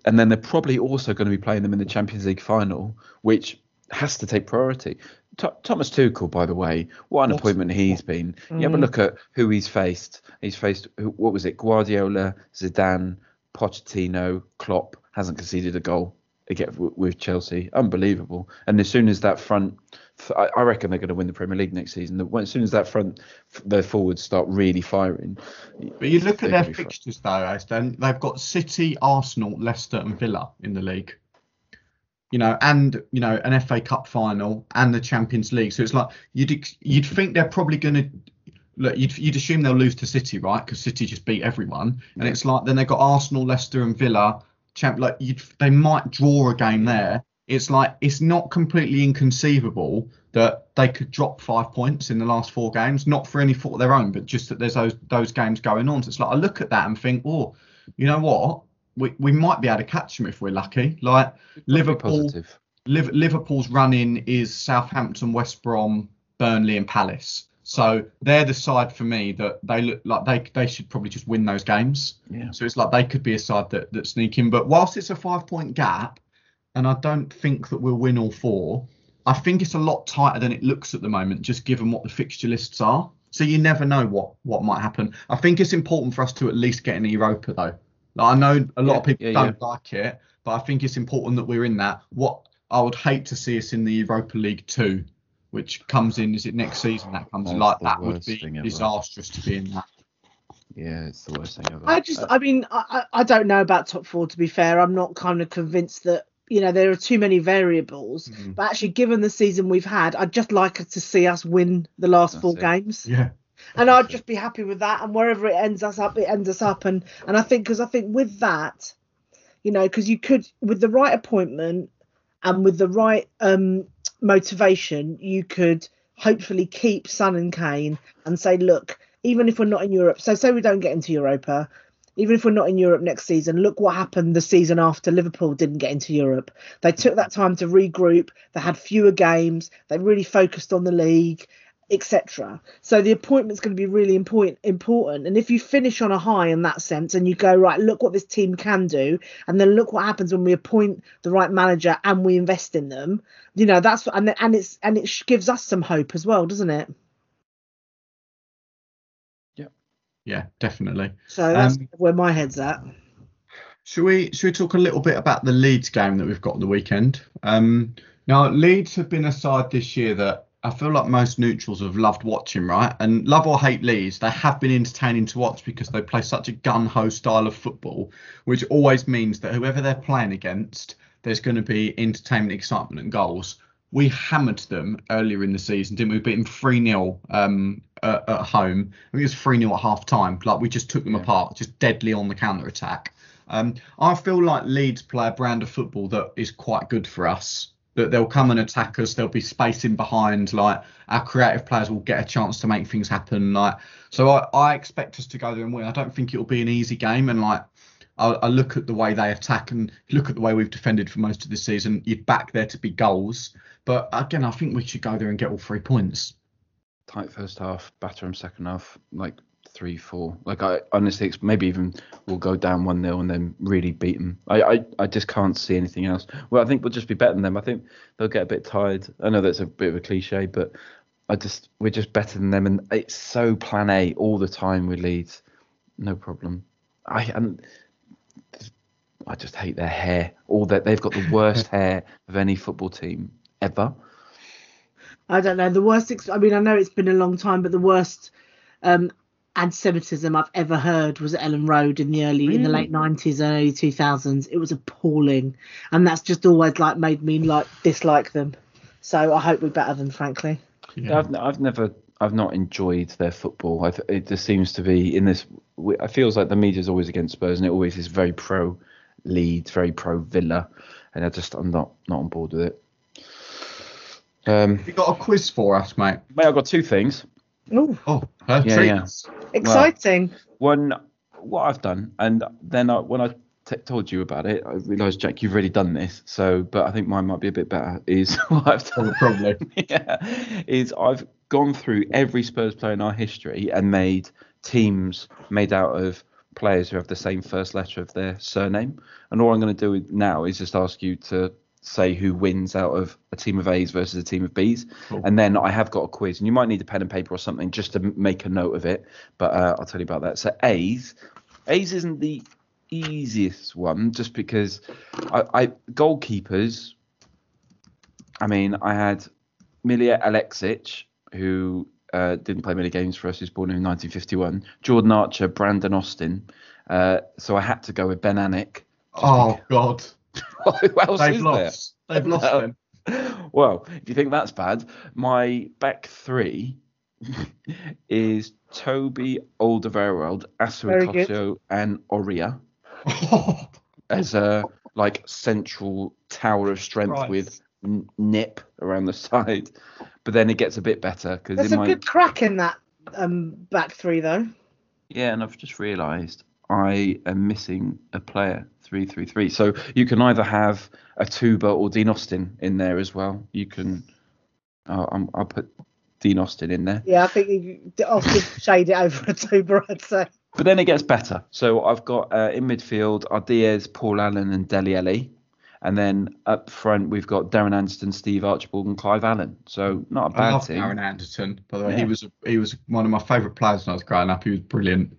and then they're probably also going to be playing them in the Champions League final, which has to take priority. Th- Thomas Tuchel, by the way, what an What- appointment he's been. You have a Mm. look at who he's faced. He's faced what was it? Guardiola, Zidane, Pochettino, Klopp hasn't conceded a goal again with Chelsea. Unbelievable. And as soon as that front, I reckon they're going to win the Premier League next season. The- As soon as that front, their forwards start really firing. But you look at their gonna fixtures though, Aston. They've got City, Arsenal, Leicester, and Villa in the league. You know, and you know an FA Cup final and the Champions League. So it's like you'd you'd think they're probably going to look. You'd you'd assume they'll lose to City, right? Because City just beat everyone. And it's like then they've got Arsenal, Leicester, and Villa. Champ, like you'd they might draw a game there. It's like it's not completely inconceivable that they could drop five points in the last four games, not for any fault of their own, but just that there's those those games going on. So it's like I look at that and think, oh, you know what? We we might be able to catch them if we're lucky. Like Liverpool, Liverpool's running is Southampton, West Brom, Burnley, and Palace. So they're the side for me that they look like they they should probably just win those games. Yeah. So it's like they could be a side that that sneak in. But whilst it's a five point gap, and I don't think that we'll win all four, I think it's a lot tighter than it looks at the moment, just given what the fixture lists are. So you never know what what might happen. I think it's important for us to at least get in Europa though. Like, I know a lot of people yeah, don't like it, but I think it's important that we're in that. What I would hate to see us in the Europa League two, which comes in is it next season that comes in That's like that would be disastrous to be in that. Yeah, it's the worst thing ever. I just, I mean, I, I I don't know about top four. To be fair, I'm not kind of convinced that you know there are too many variables. Mhm. But actually, given the season we've had, I'd just like to see us win the last That's four it. games, Yeah. And I'd just be happy with that. And wherever it ends us up, it ends us up. And and I think because I think with that, you know, because you could with the right appointment and with the right um motivation, you could hopefully keep Sun and Kane and say, look, even if we're not in Europe, so say we don't get into Europa, even if we're not in Europe next season, look what happened the season after Liverpool didn't get into Europe. They took that time to regroup, they had fewer games, they really focused on the league, etc. So the appointment's going to be really important important. And if you finish on a high in that sense and you go, right, look what this team can do, and then look what happens when we appoint the right manager and we invest in them, you know, that's and and it's and it gives us some hope as well, doesn't it? Yeah, definitely. So that's Um, where my head's at. Should we should we talk a little bit about the Leeds game that we've got on the weekend? Um, now Leeds have been a side this year that I feel like most neutrals have loved watching, right? And love or hate Leeds, they have been entertaining to watch because they play such a gun ho style of football, which always means that whoever they're playing against, there's going to be entertainment, excitement, and goals. We hammered them earlier in the season, didn't we? We beat them 3 0 um, at, at home. I think it was 3 0 at half time. Like we just took them Yeah. apart, just deadly on the counter attack. Um, I feel like Leeds play a brand of football that is quite good for us. That they'll come and attack us. They'll be spacing behind. Like our creative players will get a chance to make things happen. Like so, I, I expect us to go there and win. I don't think it'll be an easy game. And like I, I look at the way they attack and look at the way we've defended for most of the season. You'd back there to be goals. But again, I think we should go there and get all three points. tight first half, batter them second half, like three, four. Like I honestly, maybe even we'll go down one 0 and then really beat them. I, I, I just can't see anything else. Well, I think we'll just be better than them. I think they'll get a bit tired. I know that's a bit of a cliche, but I just we're just better than them, and it's so plan A all the time with Leeds. No problem. I and I just hate their hair. All that they've got the worst hair of any football team ever. I don't know. The worst, ex- I mean, I know it's been a long time, but the worst um, anti-Semitism I've ever heard was at Elland Road in the early, in the late nineties, and early two thousands. It was appalling, and that's just always like made me like dislike them. So I hope we're better than, frankly. Yeah. I've, I've never, I've not enjoyed their football. I th- it just seems to be in this. It feels like the media's always against Spurs, and it always is very pro Leeds, very pro Villa, and I just, I'm not, not on board with it. Um, You got a quiz for us, mate? mate, I've got two things. Oh, Oh, her Yeah, treat yeah. Us. exciting! One, what I've done, and then I, when I t- told you about it, I realised, Jack, you've already done this. So, but I think mine might be a bit better. Is what I've done. Probably. yeah, is I've gone through every Spurs player in our history and made teams made out of players who have the same first letter of their surname. And all I'm going to do now is just ask you to say who wins out of a team of A's versus a team of B's. Cool. And then I have got a quiz, and you might need a pen and paper or something just to make a note of it. But uh, I'll tell you about that. So A's, A's isn't the easiest one, just because I, I goalkeepers. I mean, I had Milija Aleksic, who uh, didn't play many games for us, who's born in 1951. Jordan Archer, Brandon Austin. Uh, so I had to go with Ben Alnwick. Oh God, Who else they've is lost. They've lost them. Well, if you think that's bad, my back three is Toby Alderweireld, Very good. Assou-Ekotto, and Aurier as a like central tower of strength Christ. with n- nip around the side. But then it gets a bit better because There's in a my good crack in that um, back three though. Yeah, and I've just realised I am missing a player. Three, three, three. So you can either have Atouba or Dean Austin in there as well. You can. Oh, I'm, I'll put Dean Austin in there. Yeah, I think you Austin shade it over Atouba, I'd say. But then it gets better. So I've got uh, in midfield are Diaz, Paul Allen, and Dele Alli. And then up front we've got Darren Anderton, Steve Archibald, and Clive Allen. So not a bad love team. Aaron Anderton. By the way, Yeah. he was he was one of my favourite players when I was growing up. He was brilliant.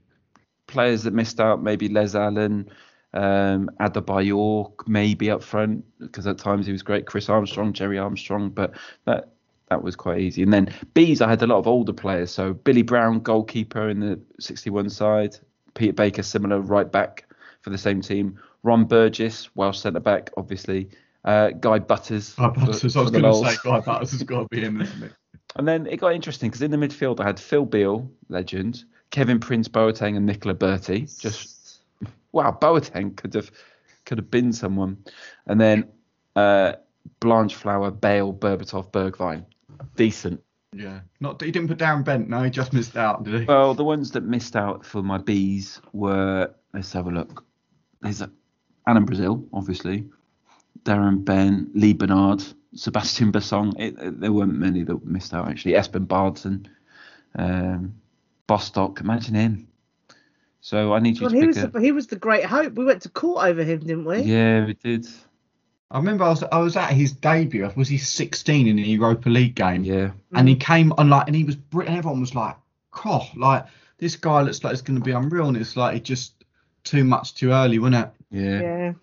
Players that missed out, maybe Les Allen, um, Adebayor, maybe up front because at times he was great. Chris Armstrong, Gerry Armstrong, but that that was quite easy. And then B's, I had a lot of older players. So Billy Brown, goalkeeper in the 61 side. Peter Baker, similar right back for the same team. Ron Burgess, Welsh centre back, obviously. Uh, Guy Butters. Guy for- Butters. I was going to say Guy Butters has got to be in, isn't it? And then it got interesting because in the midfield I had Phil Beal, legend, Kevin Prince Boateng, and Nicola Berti. Just wow, Boateng could have could have been someone. And then uh, Blanchflower, Bale, Berbatov, Bergwijn. Decent. Yeah. Not he didn't put Darren Bent. No, he just missed out, did he? Well, the ones that missed out for my bees were let's have a look. There's a, Alan Brazil, obviously, Darren Bent, Lee Barnard, Sebastian Bassong. It, it- there weren't many that missed out actually. Espen Baardsen, um, Bostock. Imagine him. So I need you Well, to he pick was a. the, he was the great hope. We went to court over him, didn't we? Yeah, we did. I remember I was I was at his debut. Was he 16 in the Europa League game? Yeah. And he came on like, and he was br- and everyone was like, "Cough!" Like this guy looks like it's going to be unreal, and it's like it just too much too early, wasn't it? Yeah. Yeah.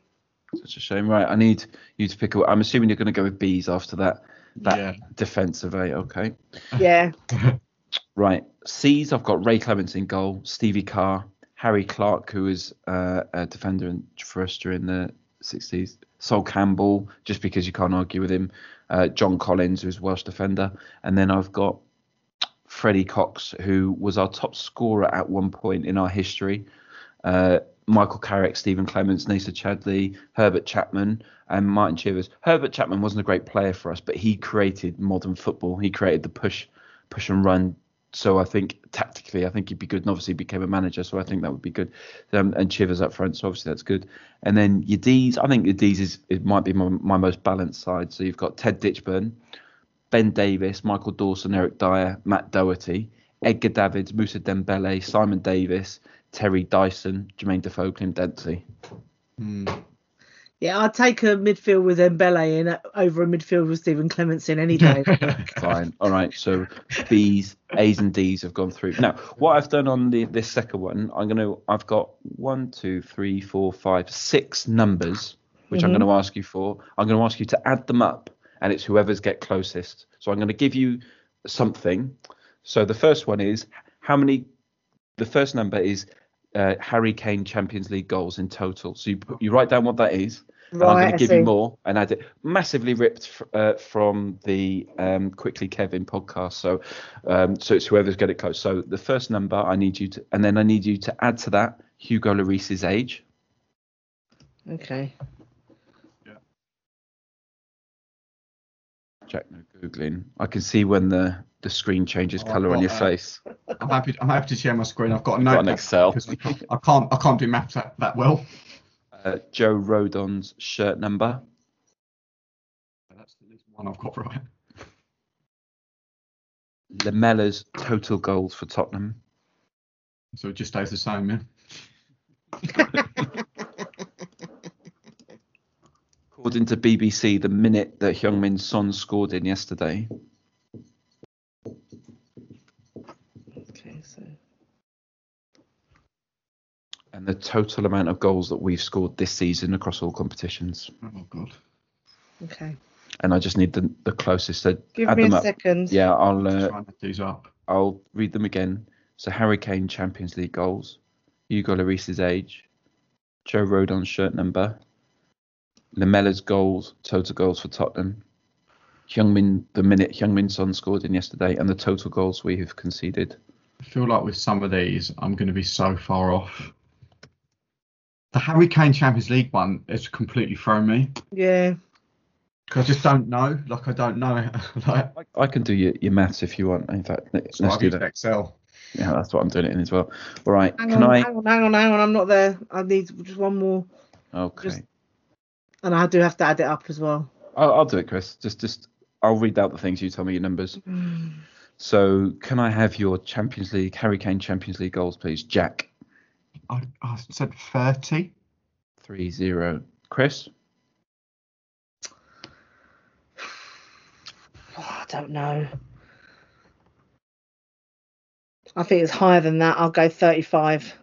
Such a shame. Right. I need you to pick a. I'm assuming you're going to go with bees after that. That Yeah. defensive eight. Okay. Yeah. Right. C's, I've got Ray Clemence in goal, Stevie Carr, Harry Clark, who was uh, a defender in, for us during the 60s, Sol Campbell, just because you can't argue with him, uh, John Collins, who's Welsh defender, and then I've got Freddie Cox, who was our top scorer at one point in our history. Uh, Michael Carrick, Stephen Clemence, Nacer Chadli, Herbert Chapman, and Martin Chivers. Herbert Chapman wasn't a great player for us, but he created modern football. He created the push, push and run. So I think tactically, I think he'd be good, and obviously he became a manager. So I think that would be good. Um, and Chivers up front, so obviously that's good. And then your D's, I think your D's is it might be my, my most balanced side. So you've got Ted Ditchburn, Ben Davies, Michael Dawson, Eric Dier, Matt Doherty, Edgar Davids, Mousa Dembele, Simon Davies, Terry Dyson, Jermaine Defoe, Clint Dempsey. Hmm. Yeah, I'd take a midfield with Mbele in over a midfield with Stephen Clemence in any day. Fine. All right. So B's, A's, and D's have gone through. Now, what I've done on the this second one, I'm gonna, I've got one, two, three, four, five, six numbers, which I'm Mhm. going to ask you for. I'm going to ask you to add them up, and it's whoever's get closest. So I'm going to give you something. So the first one is how many. The first number is uh, Harry Kane Champions League goals in total. So you you write down what that is. And I'm going to give you more and add it. Massively ripped f- uh, from the um, Quickly Kevin podcast. So, um, so it's whoever's got it close. So the first number I need you to, and then I need you to add to that Hugo Lloris's age. Okay. Yeah. Jack, no googling. I can see when the the screen changes Oh, I've color on your that. face. I'm happy. I'm happy to share my screen. I've got a Got an Excel. because I can't, I can't. I can't do maths that, that well. Uh, Joe Rodon's shirt number. That's at least one I've got right. Lamela's total goals for Tottenham. So it just stays the same, yeah. According to BBC, the minute that Heung-min Son scored in yesterday, Okay, so and the total amount of goals that we've scored this season across all competitions. Oh god. okay. And I just need the, the closest. So Give add me them a up. second. Yeah, I'll uh, these up. I'll read them again. So Harry Kane Champions League goals, Hugo Lloris's age, Joe Rodon's shirt number, Lamela's goals, total goals for Tottenham, Heung-min the minute Heung-min Son scored in yesterday, and the total goals we have conceded. I feel like with some of these, I'm going to be so far off. The Harry Kane Champions League one has completely thrown me. Yeah. 'Cause I just don't know. Like I don't know. like I, I can do your, your maths if you want. In fact, let's, so let's I've do that. Excel. Yeah, that's what I'm doing it in as well. All right, Hang can on, I? hang on, hang on, hang on. I'm not there. I need just one more, Okay, just- and I do have to add it up as well. I'll, I'll do it, Chris. Just, just, I'll read out the things. You tell me your numbers. Mm. So, can I have your Champions League, Harry Kane Champions League goals, please? Jack, I, I said 30. three zero. Chris, Oh, I don't know. I think it's higher than that. I'll go 35.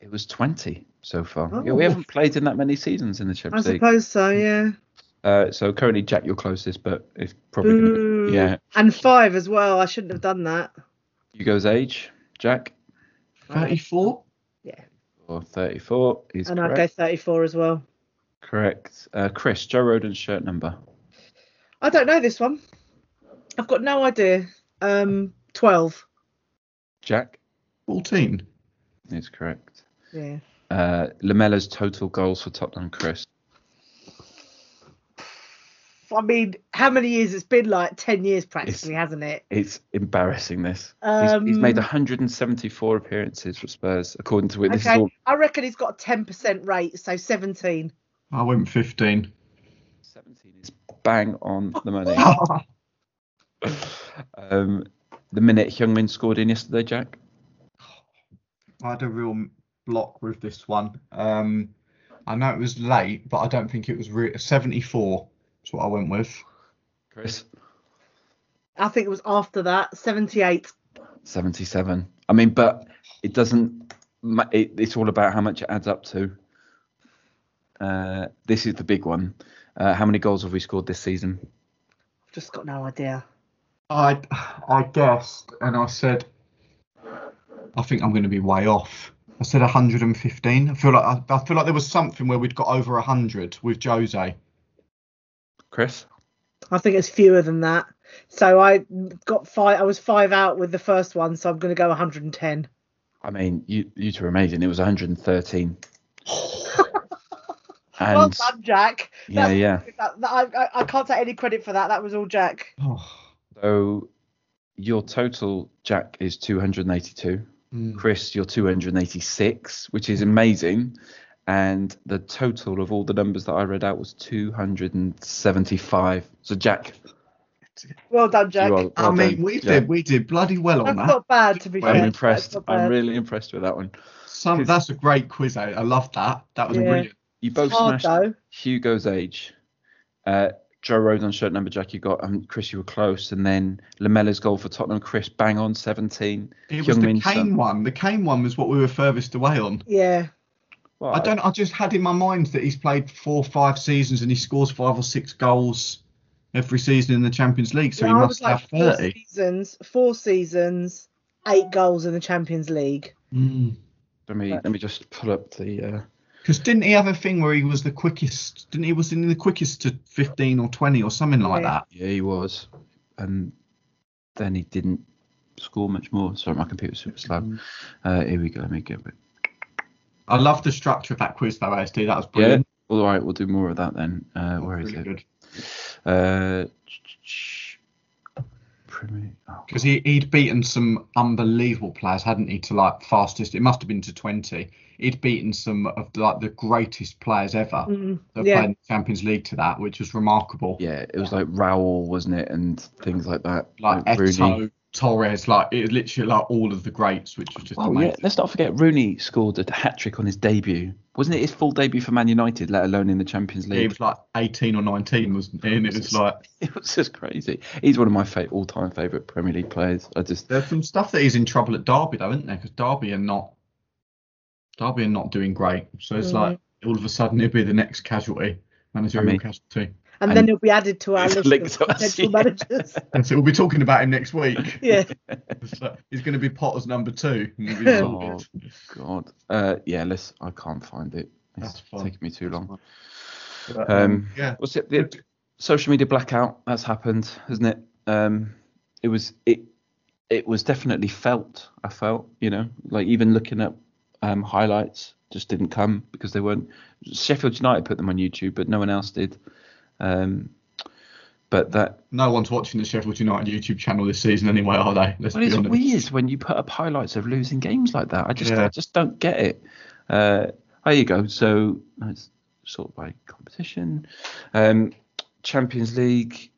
it was twenty so far. Oh. Yeah, we haven't played in that many seasons in the I Champions League. suppose so, yeah. Uh, so currently, Jack, you're closest, but it's probably going to be yeah. And five as well. I shouldn't have done that. You Hugo's age, Jack, 34? Yeah. or thirty-four is And I'd go 34 as well. Correct. Uh, Chris, Joe Rodon's shirt number. I don't know this one. I've got no idea. Um, 12. Jack 14. is correct. Yeah. Uh, Lamela's total goals for Tottenham, Chris. I mean, how many years? It's been like 10 years practically, hasn't it? It's embarrassing. This he's, he's made Um, 174 appearances for Spurs, according to it. This is Okay. all I reckon he's got a 10% rate, so 17. I went 15. 17 is bang on the money. um, the minute Heung-min scored in yesterday, Jack. I had a real block with this one. Um, I know it was late, but I don't think it was re- 74. That's what I went with. Chris. I think it was after that, 78. 77. I mean, but it doesn't. It, it's all about how much it adds up to. Uh, this is the big one. Uh, how many goals have we scored this season? I've just got no idea. I I guessed, and I said, I think I'm going to be way off. I said 115. I feel like I, I feel like there was something where we'd got over 100 with Jose. Chris? I think it's fewer than that. So I got five. I was five out with the first one, so I'm going to go 110. I mean, you you two are amazing. It was 113. and well done, Jack. yeah, That's- yeah. That, that, I, I- I can't take any credit for that. That was all Jack. Oh, So your total, Jack, is 282. mm. Chris, you're 286, which is amazing. And the total of all the numbers that I read out was 275. So Jack, Well done, Jack. you are I well mean, done. we Yeah. did we did bloody well on That's that. not bad, to be Well, fair. I'm impressed. I'm really impressed with that one. Some that's a great quiz. I, I love that. That was Yeah. brilliant. You both hard, smashed though. Hugo's age. Uh, Joe on shirt number, Jack, you got. Um, Chris, you were close. And then Lamela's goal for Tottenham. Chris, bang on 17. It was the Heung-min Kane Son. one. The Kane one was what we were furthest away on. Yeah. Well, I don't. I just had in my mind that he's played four, or five seasons and he scores five or six goals every season in the Champions League. So Yeah, he must like have four thirty. seasons, four seasons, eight goals in the Champions League. Mm. Let me let me just pull up the. Uh, Because didn't he have a thing where he was the quickest? Didn't he was in the quickest to fifteen or twenty or something like Yeah. that? yeah, he was, and then he didn't score much more. Sorry, my computer's super slow. Mm. Uh, here we go. Let me get it. I love the structure of that quiz though, ASD. That was brilliant. Yeah. brilliant. All right, we'll do more of that then. Uh, where is really it? good. Uh, Oh, Because he he'd beaten some unbelievable players, hadn't he? To like fastest, it must have been to twenty. He'd beaten some of like the greatest players ever Mm, that yeah. played in the Champions League to that, which was remarkable. yeah, it was like Raúl, wasn't it, and things like that. Like Rooney. Eto'o, Torres, like it literally like all of the greats, which was just Oh amazing. yeah, let's not forget Rooney scored a hat trick on his debut. Wasn't it his full debut for Man United, let alone in the Champions League? He was like 18 or 19, wasn't he? And it was like It was just crazy. He's one of my fa- all-time favourite Premier League players. I just there's some stuff that he's in trouble at Derby though, isn't there? Because Derby are not Derby are not doing great. So it's Mm. like all of a sudden he'll be the next casualty, managerial I mean- casualty. And, And then he'll be added to our list linked of to us, yeah. managers. And so we'll be talking about him next week. Yeah. It's like, he's going to be Potter's number two. and we'll be oh god. Uh, yeah, let's. I can't find it. It's That's taking me too long. But, Um, yeah. What's it? The social media blackout that's happened, hasn't it? Um, it was it. It was definitely felt. I felt, you know, like even looking at um, highlights just didn't come because they weren't. Sheffield United put them on YouTube, but no one else did. Um, but that No one's watching the Sheffield United YouTube channel this season anyway, are they? Let's well, it's honest. weird when you put up highlights of losing games like that. I just Yeah. I just don't get it. Uh, there you go. So it's sort of by competition. Um, Champions League.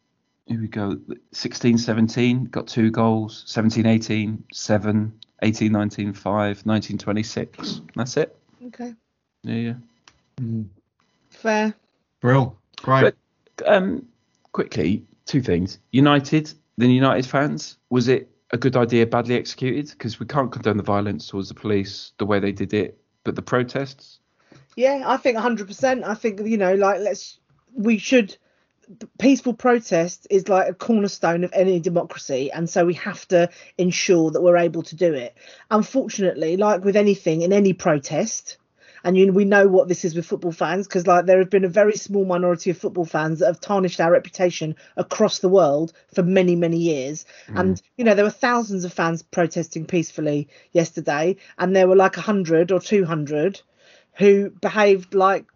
Here we go. 16 17 got two goals. 17 18 7. 18 19 5. 19 26. That's it. Okay. Yeah, yeah. Mm. Fair. Brill. Great. But um, quickly, two things. United, the United fans, was it a good idea badly executed? Because we can't condone the violence towards the police, the way they did it, but the protests. Yeah, I think 100%. I think, you know, like, let's, we should, peaceful protest is like a cornerstone of any democracy. And so we have to ensure that we're able to do it. Unfortunately, like with anything in any protest, and you, we know what this is with football fans because like there have been a very small minority of football fans that have tarnished our reputation across the world for many many years. Mm. And you know there were thousands of fans protesting peacefully yesterday and there were like 100 or 200 who behaved like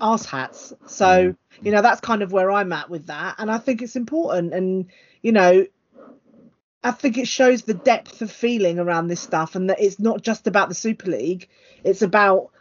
arse hats so mm. you know that's kind of where i'm at with that. And i think it's important. And you know I think it shows the depth of feeling around this stuff and that it's not just about the Super League. It's about,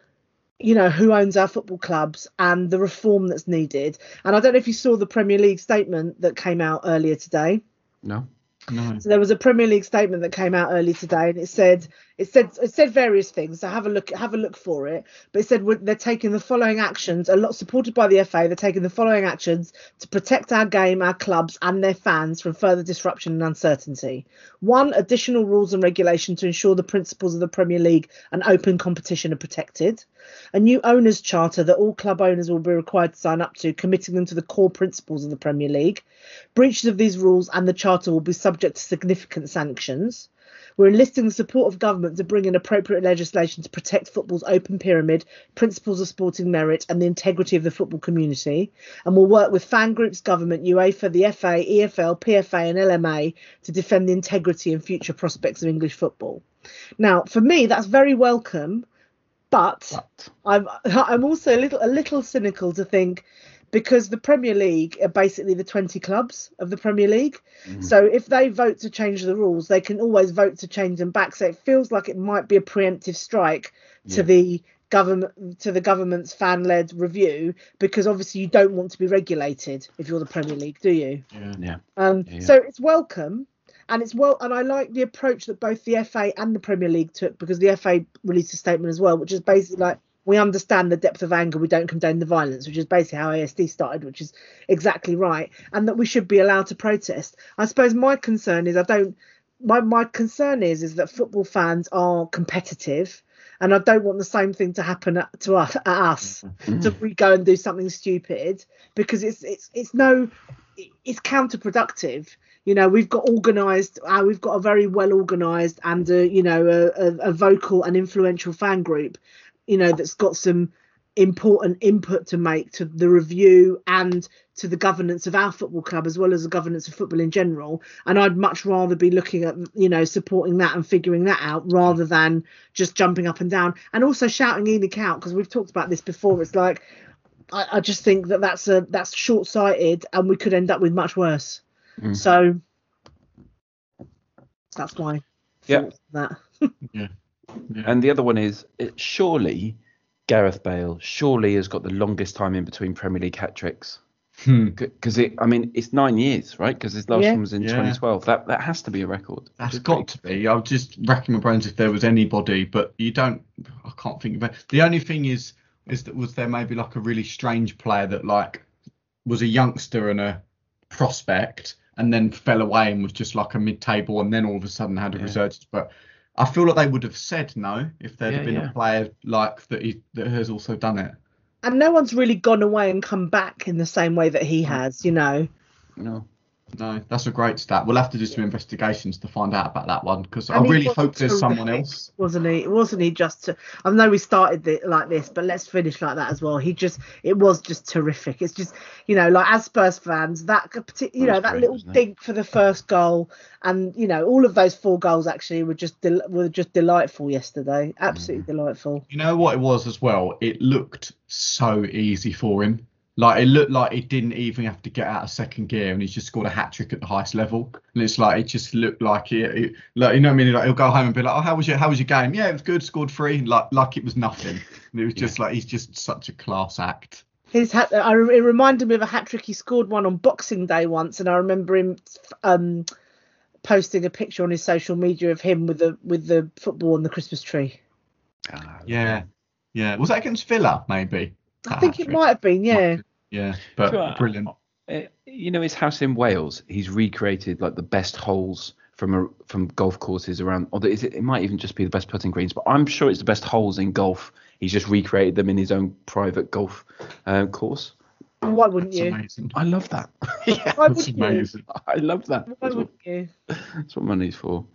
you know, who owns our football clubs and the reform that's needed. And I don't know if you saw the Premier League statement that came out earlier today. No. No. So there was a Premier League statement that came out earlier today, and it said it said it said various things. So have a look have a look for it. But it said they're taking the following actions, a lot supported by the FA. They're taking the following actions to protect our game, our clubs, and their fans from further disruption and uncertainty. One, additional rules and regulation to ensure the principles of the Premier League and open competition are protected. A new owners' charter that all club owners will be required to sign up to, committing them to the core principles of the Premier League. Breaches of these rules and the charter will be subject to significant sanctions. We're enlisting the support of government to bring in appropriate legislation to protect football's open pyramid, principles of sporting merit, and the integrity of the football community. And we'll work with fan groups, government, UEFA, the FA, EFL, PFA, and LMA to defend the integrity and future prospects of English football. Now, for me, that's very welcome, but But I'm I'm also a little a little cynical to think because the Premier League are basically the 20 clubs of the Premier League. So if they vote to change the rules, they can always vote to change them back. So it feels like it might be a preemptive strike to Yeah. the government to the government's fan-led review because obviously you don't want to be regulated if you're the Premier League, do you? Yeah. yeah. Um, Yeah. So it's welcome, and it's well, and I like the approach that both the FA and the Premier League took because the FA released a statement as well, which is basically like we understand the depth of anger, we don't condone the violence, which is basically how ASD started, which is exactly right, and that we should be allowed to protest. I suppose my concern is I don't. My my concern is is that football fans are competitive. And I don't want the same thing to happen at- to us, at us mm-hmm. to we go and do something stupid because it's it's it's no it's counterproductive you know we've got organized uh, we've got a very well organized and uh, you know a, a, a vocal and influential fan group you know that's got some important input to make to the review and to the governance of our football club as well as the governance of football in general. And i'd much rather be looking at you know supporting that and figuring that out rather than just jumping up and down. And also shouting ENIC out because we've talked about this before. It's like I, I just think that that's a that's short-sighted and we could end up with much worse Mm. so that's my Yeah. that. yeah. that And the other one is it, surely Gareth Bale surely has got the longest time in between Premier League hat tricks. Hmm. Because it, I mean, it's nine years, right? Because his last Yeah. one was in Yeah. 2012. That that has to be a record. That's Which is got to be. I was just racking my brains if there was anybody, but you don't. I can't think of it. The only thing is, is that was there maybe like a really strange player that like was a youngster and a prospect, and then fell away and was just like a mid-table, and then all of a sudden had a Yeah. resurgence. But I feel like they would have said no if there'd Yeah, have been yeah. a player like that he, that has also done it. And no one's really gone away and come back in the same way that he has, you know. No. No, that's a great stat. We'll have to do some investigations to find out about that one because I really hope there's someone else. wasn't he? Wasn't he just? To, I know we started it like this, but let's finish like that as well. He just, it was just terrific. It's just, you know, like as Spurs fans, that could you know that great, little wasn't dink for the first goal, and you know all of those four goals actually were just del- were just delightful yesterday. Absolutely Mm. delightful. You know what it was as well? It looked so easy for him. Like it looked like he didn't even have to get out of second gear, and he's just scored a hat trick at the highest level. And it's like it just looked like it, it like you know what I mean. Like he'll go home and be like, "Oh, how was your how was your game? Yeah, it was good. Scored three. Like like it was nothing. And it was just like he's just such a class act. His hat, I, it reminded me of a hat trick he scored one on Boxing Day once, and I remember him um, posting a picture on his social media of him with the with the football on the Christmas tree. Ah, Yeah, yeah. Was that against Villa? Maybe. I think it might have been, yeah. Yeah, but Sure. brilliant. Uh, you know his house in Wales. He's recreated like the best holes from a, from golf courses around. Or is it? It might even just be the best putting greens, but I'm sure it's the best holes in golf. He's just recreated them in his own private golf uh, course. Why wouldn't That's you? amazing. I love that. yeah, Why That's wouldn't you? I love that. Why That's what, wouldn't you? that's what money's for.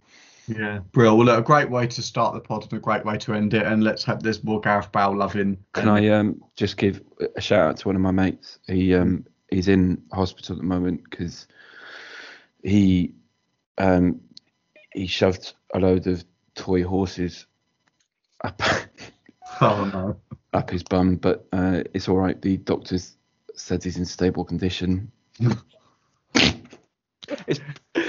Yeah, Brill. Well, look, a great way to start the pod and a great way to end it. And let's hope there's more Gareth Bale loving. Can I um just give a shout out to one of my mates? He um he's in hospital at the moment because he um he shoved a load of toy horses up Oh no. up his bum, but uh, it's all right. The doctors said he's in stable condition. it's,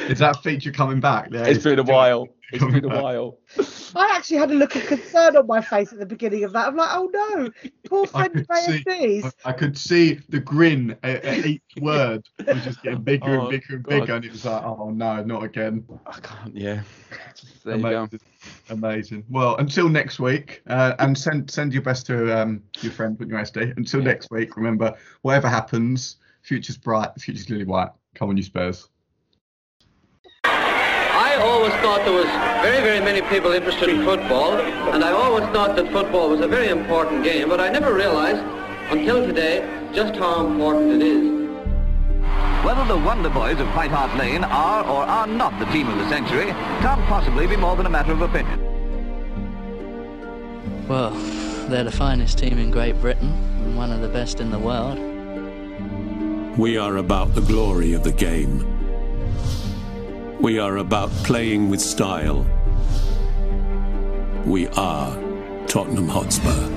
Is that feature coming back? Yeah, it's been a while. It's been a while. I actually had a look of concern on my face at the beginning of that. I'm like, oh no, poor I friend of could see- I could see the grin at, at each word was just getting bigger Oh, and bigger and God. bigger, and it was like, oh no, not again. I can't. Yeah. There you go. Amazing. Amazing. Well, until next week, uh, and send send your best to um, your friend with your SD. Until Yeah. next week, remember, whatever happens, future's bright, future's lily white. Come on, you Spurs. I always thought there was very, very many people interested in football, and I always thought that football was a very important game, but I never realized until today just how important it is. Whether the Wonder Boys of White Hart Lane are or are not the team of the century can't possibly be more than a matter of opinion. Well, they're the finest team in Great Britain and one of the best in the world. We are about the glory of the game. We are about playing with style. We are Tottenham Hotspur.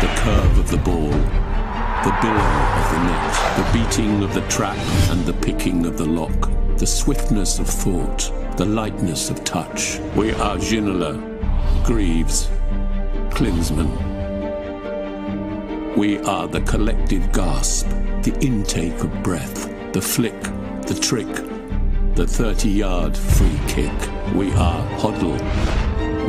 The curve of the ball, the billow of the net, the beating of the trap and the picking of the lock, the swiftness of thought, the lightness of touch. We are Ginola, Greaves, Klinsmann. We are the collective gasp, the intake of breath, the flick, the trick, the 30 yard free kick. We are Hoddle,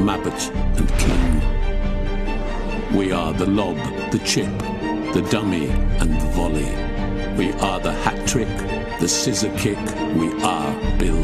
Mabbutt, and King. We are the lob, the chip, the dummy, and the volley. We are the hat trick, the scissor kick. We are Bill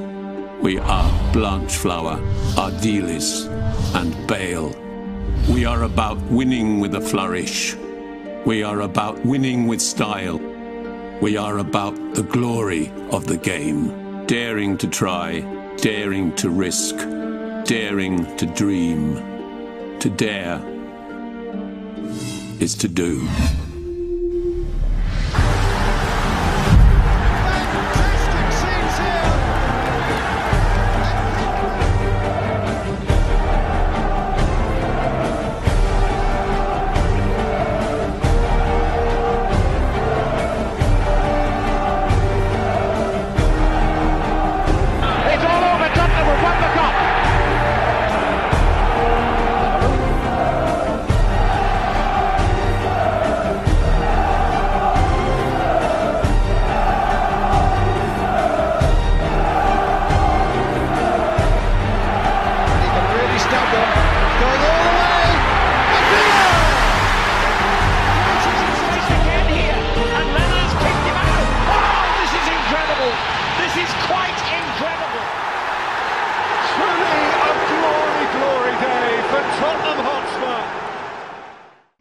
We are Blanchflower, Ardiles, and Bale. We are about winning with a flourish. We are about winning with style. We are about the glory of the game. Daring to try, daring to risk, daring to dream. To dare is to do.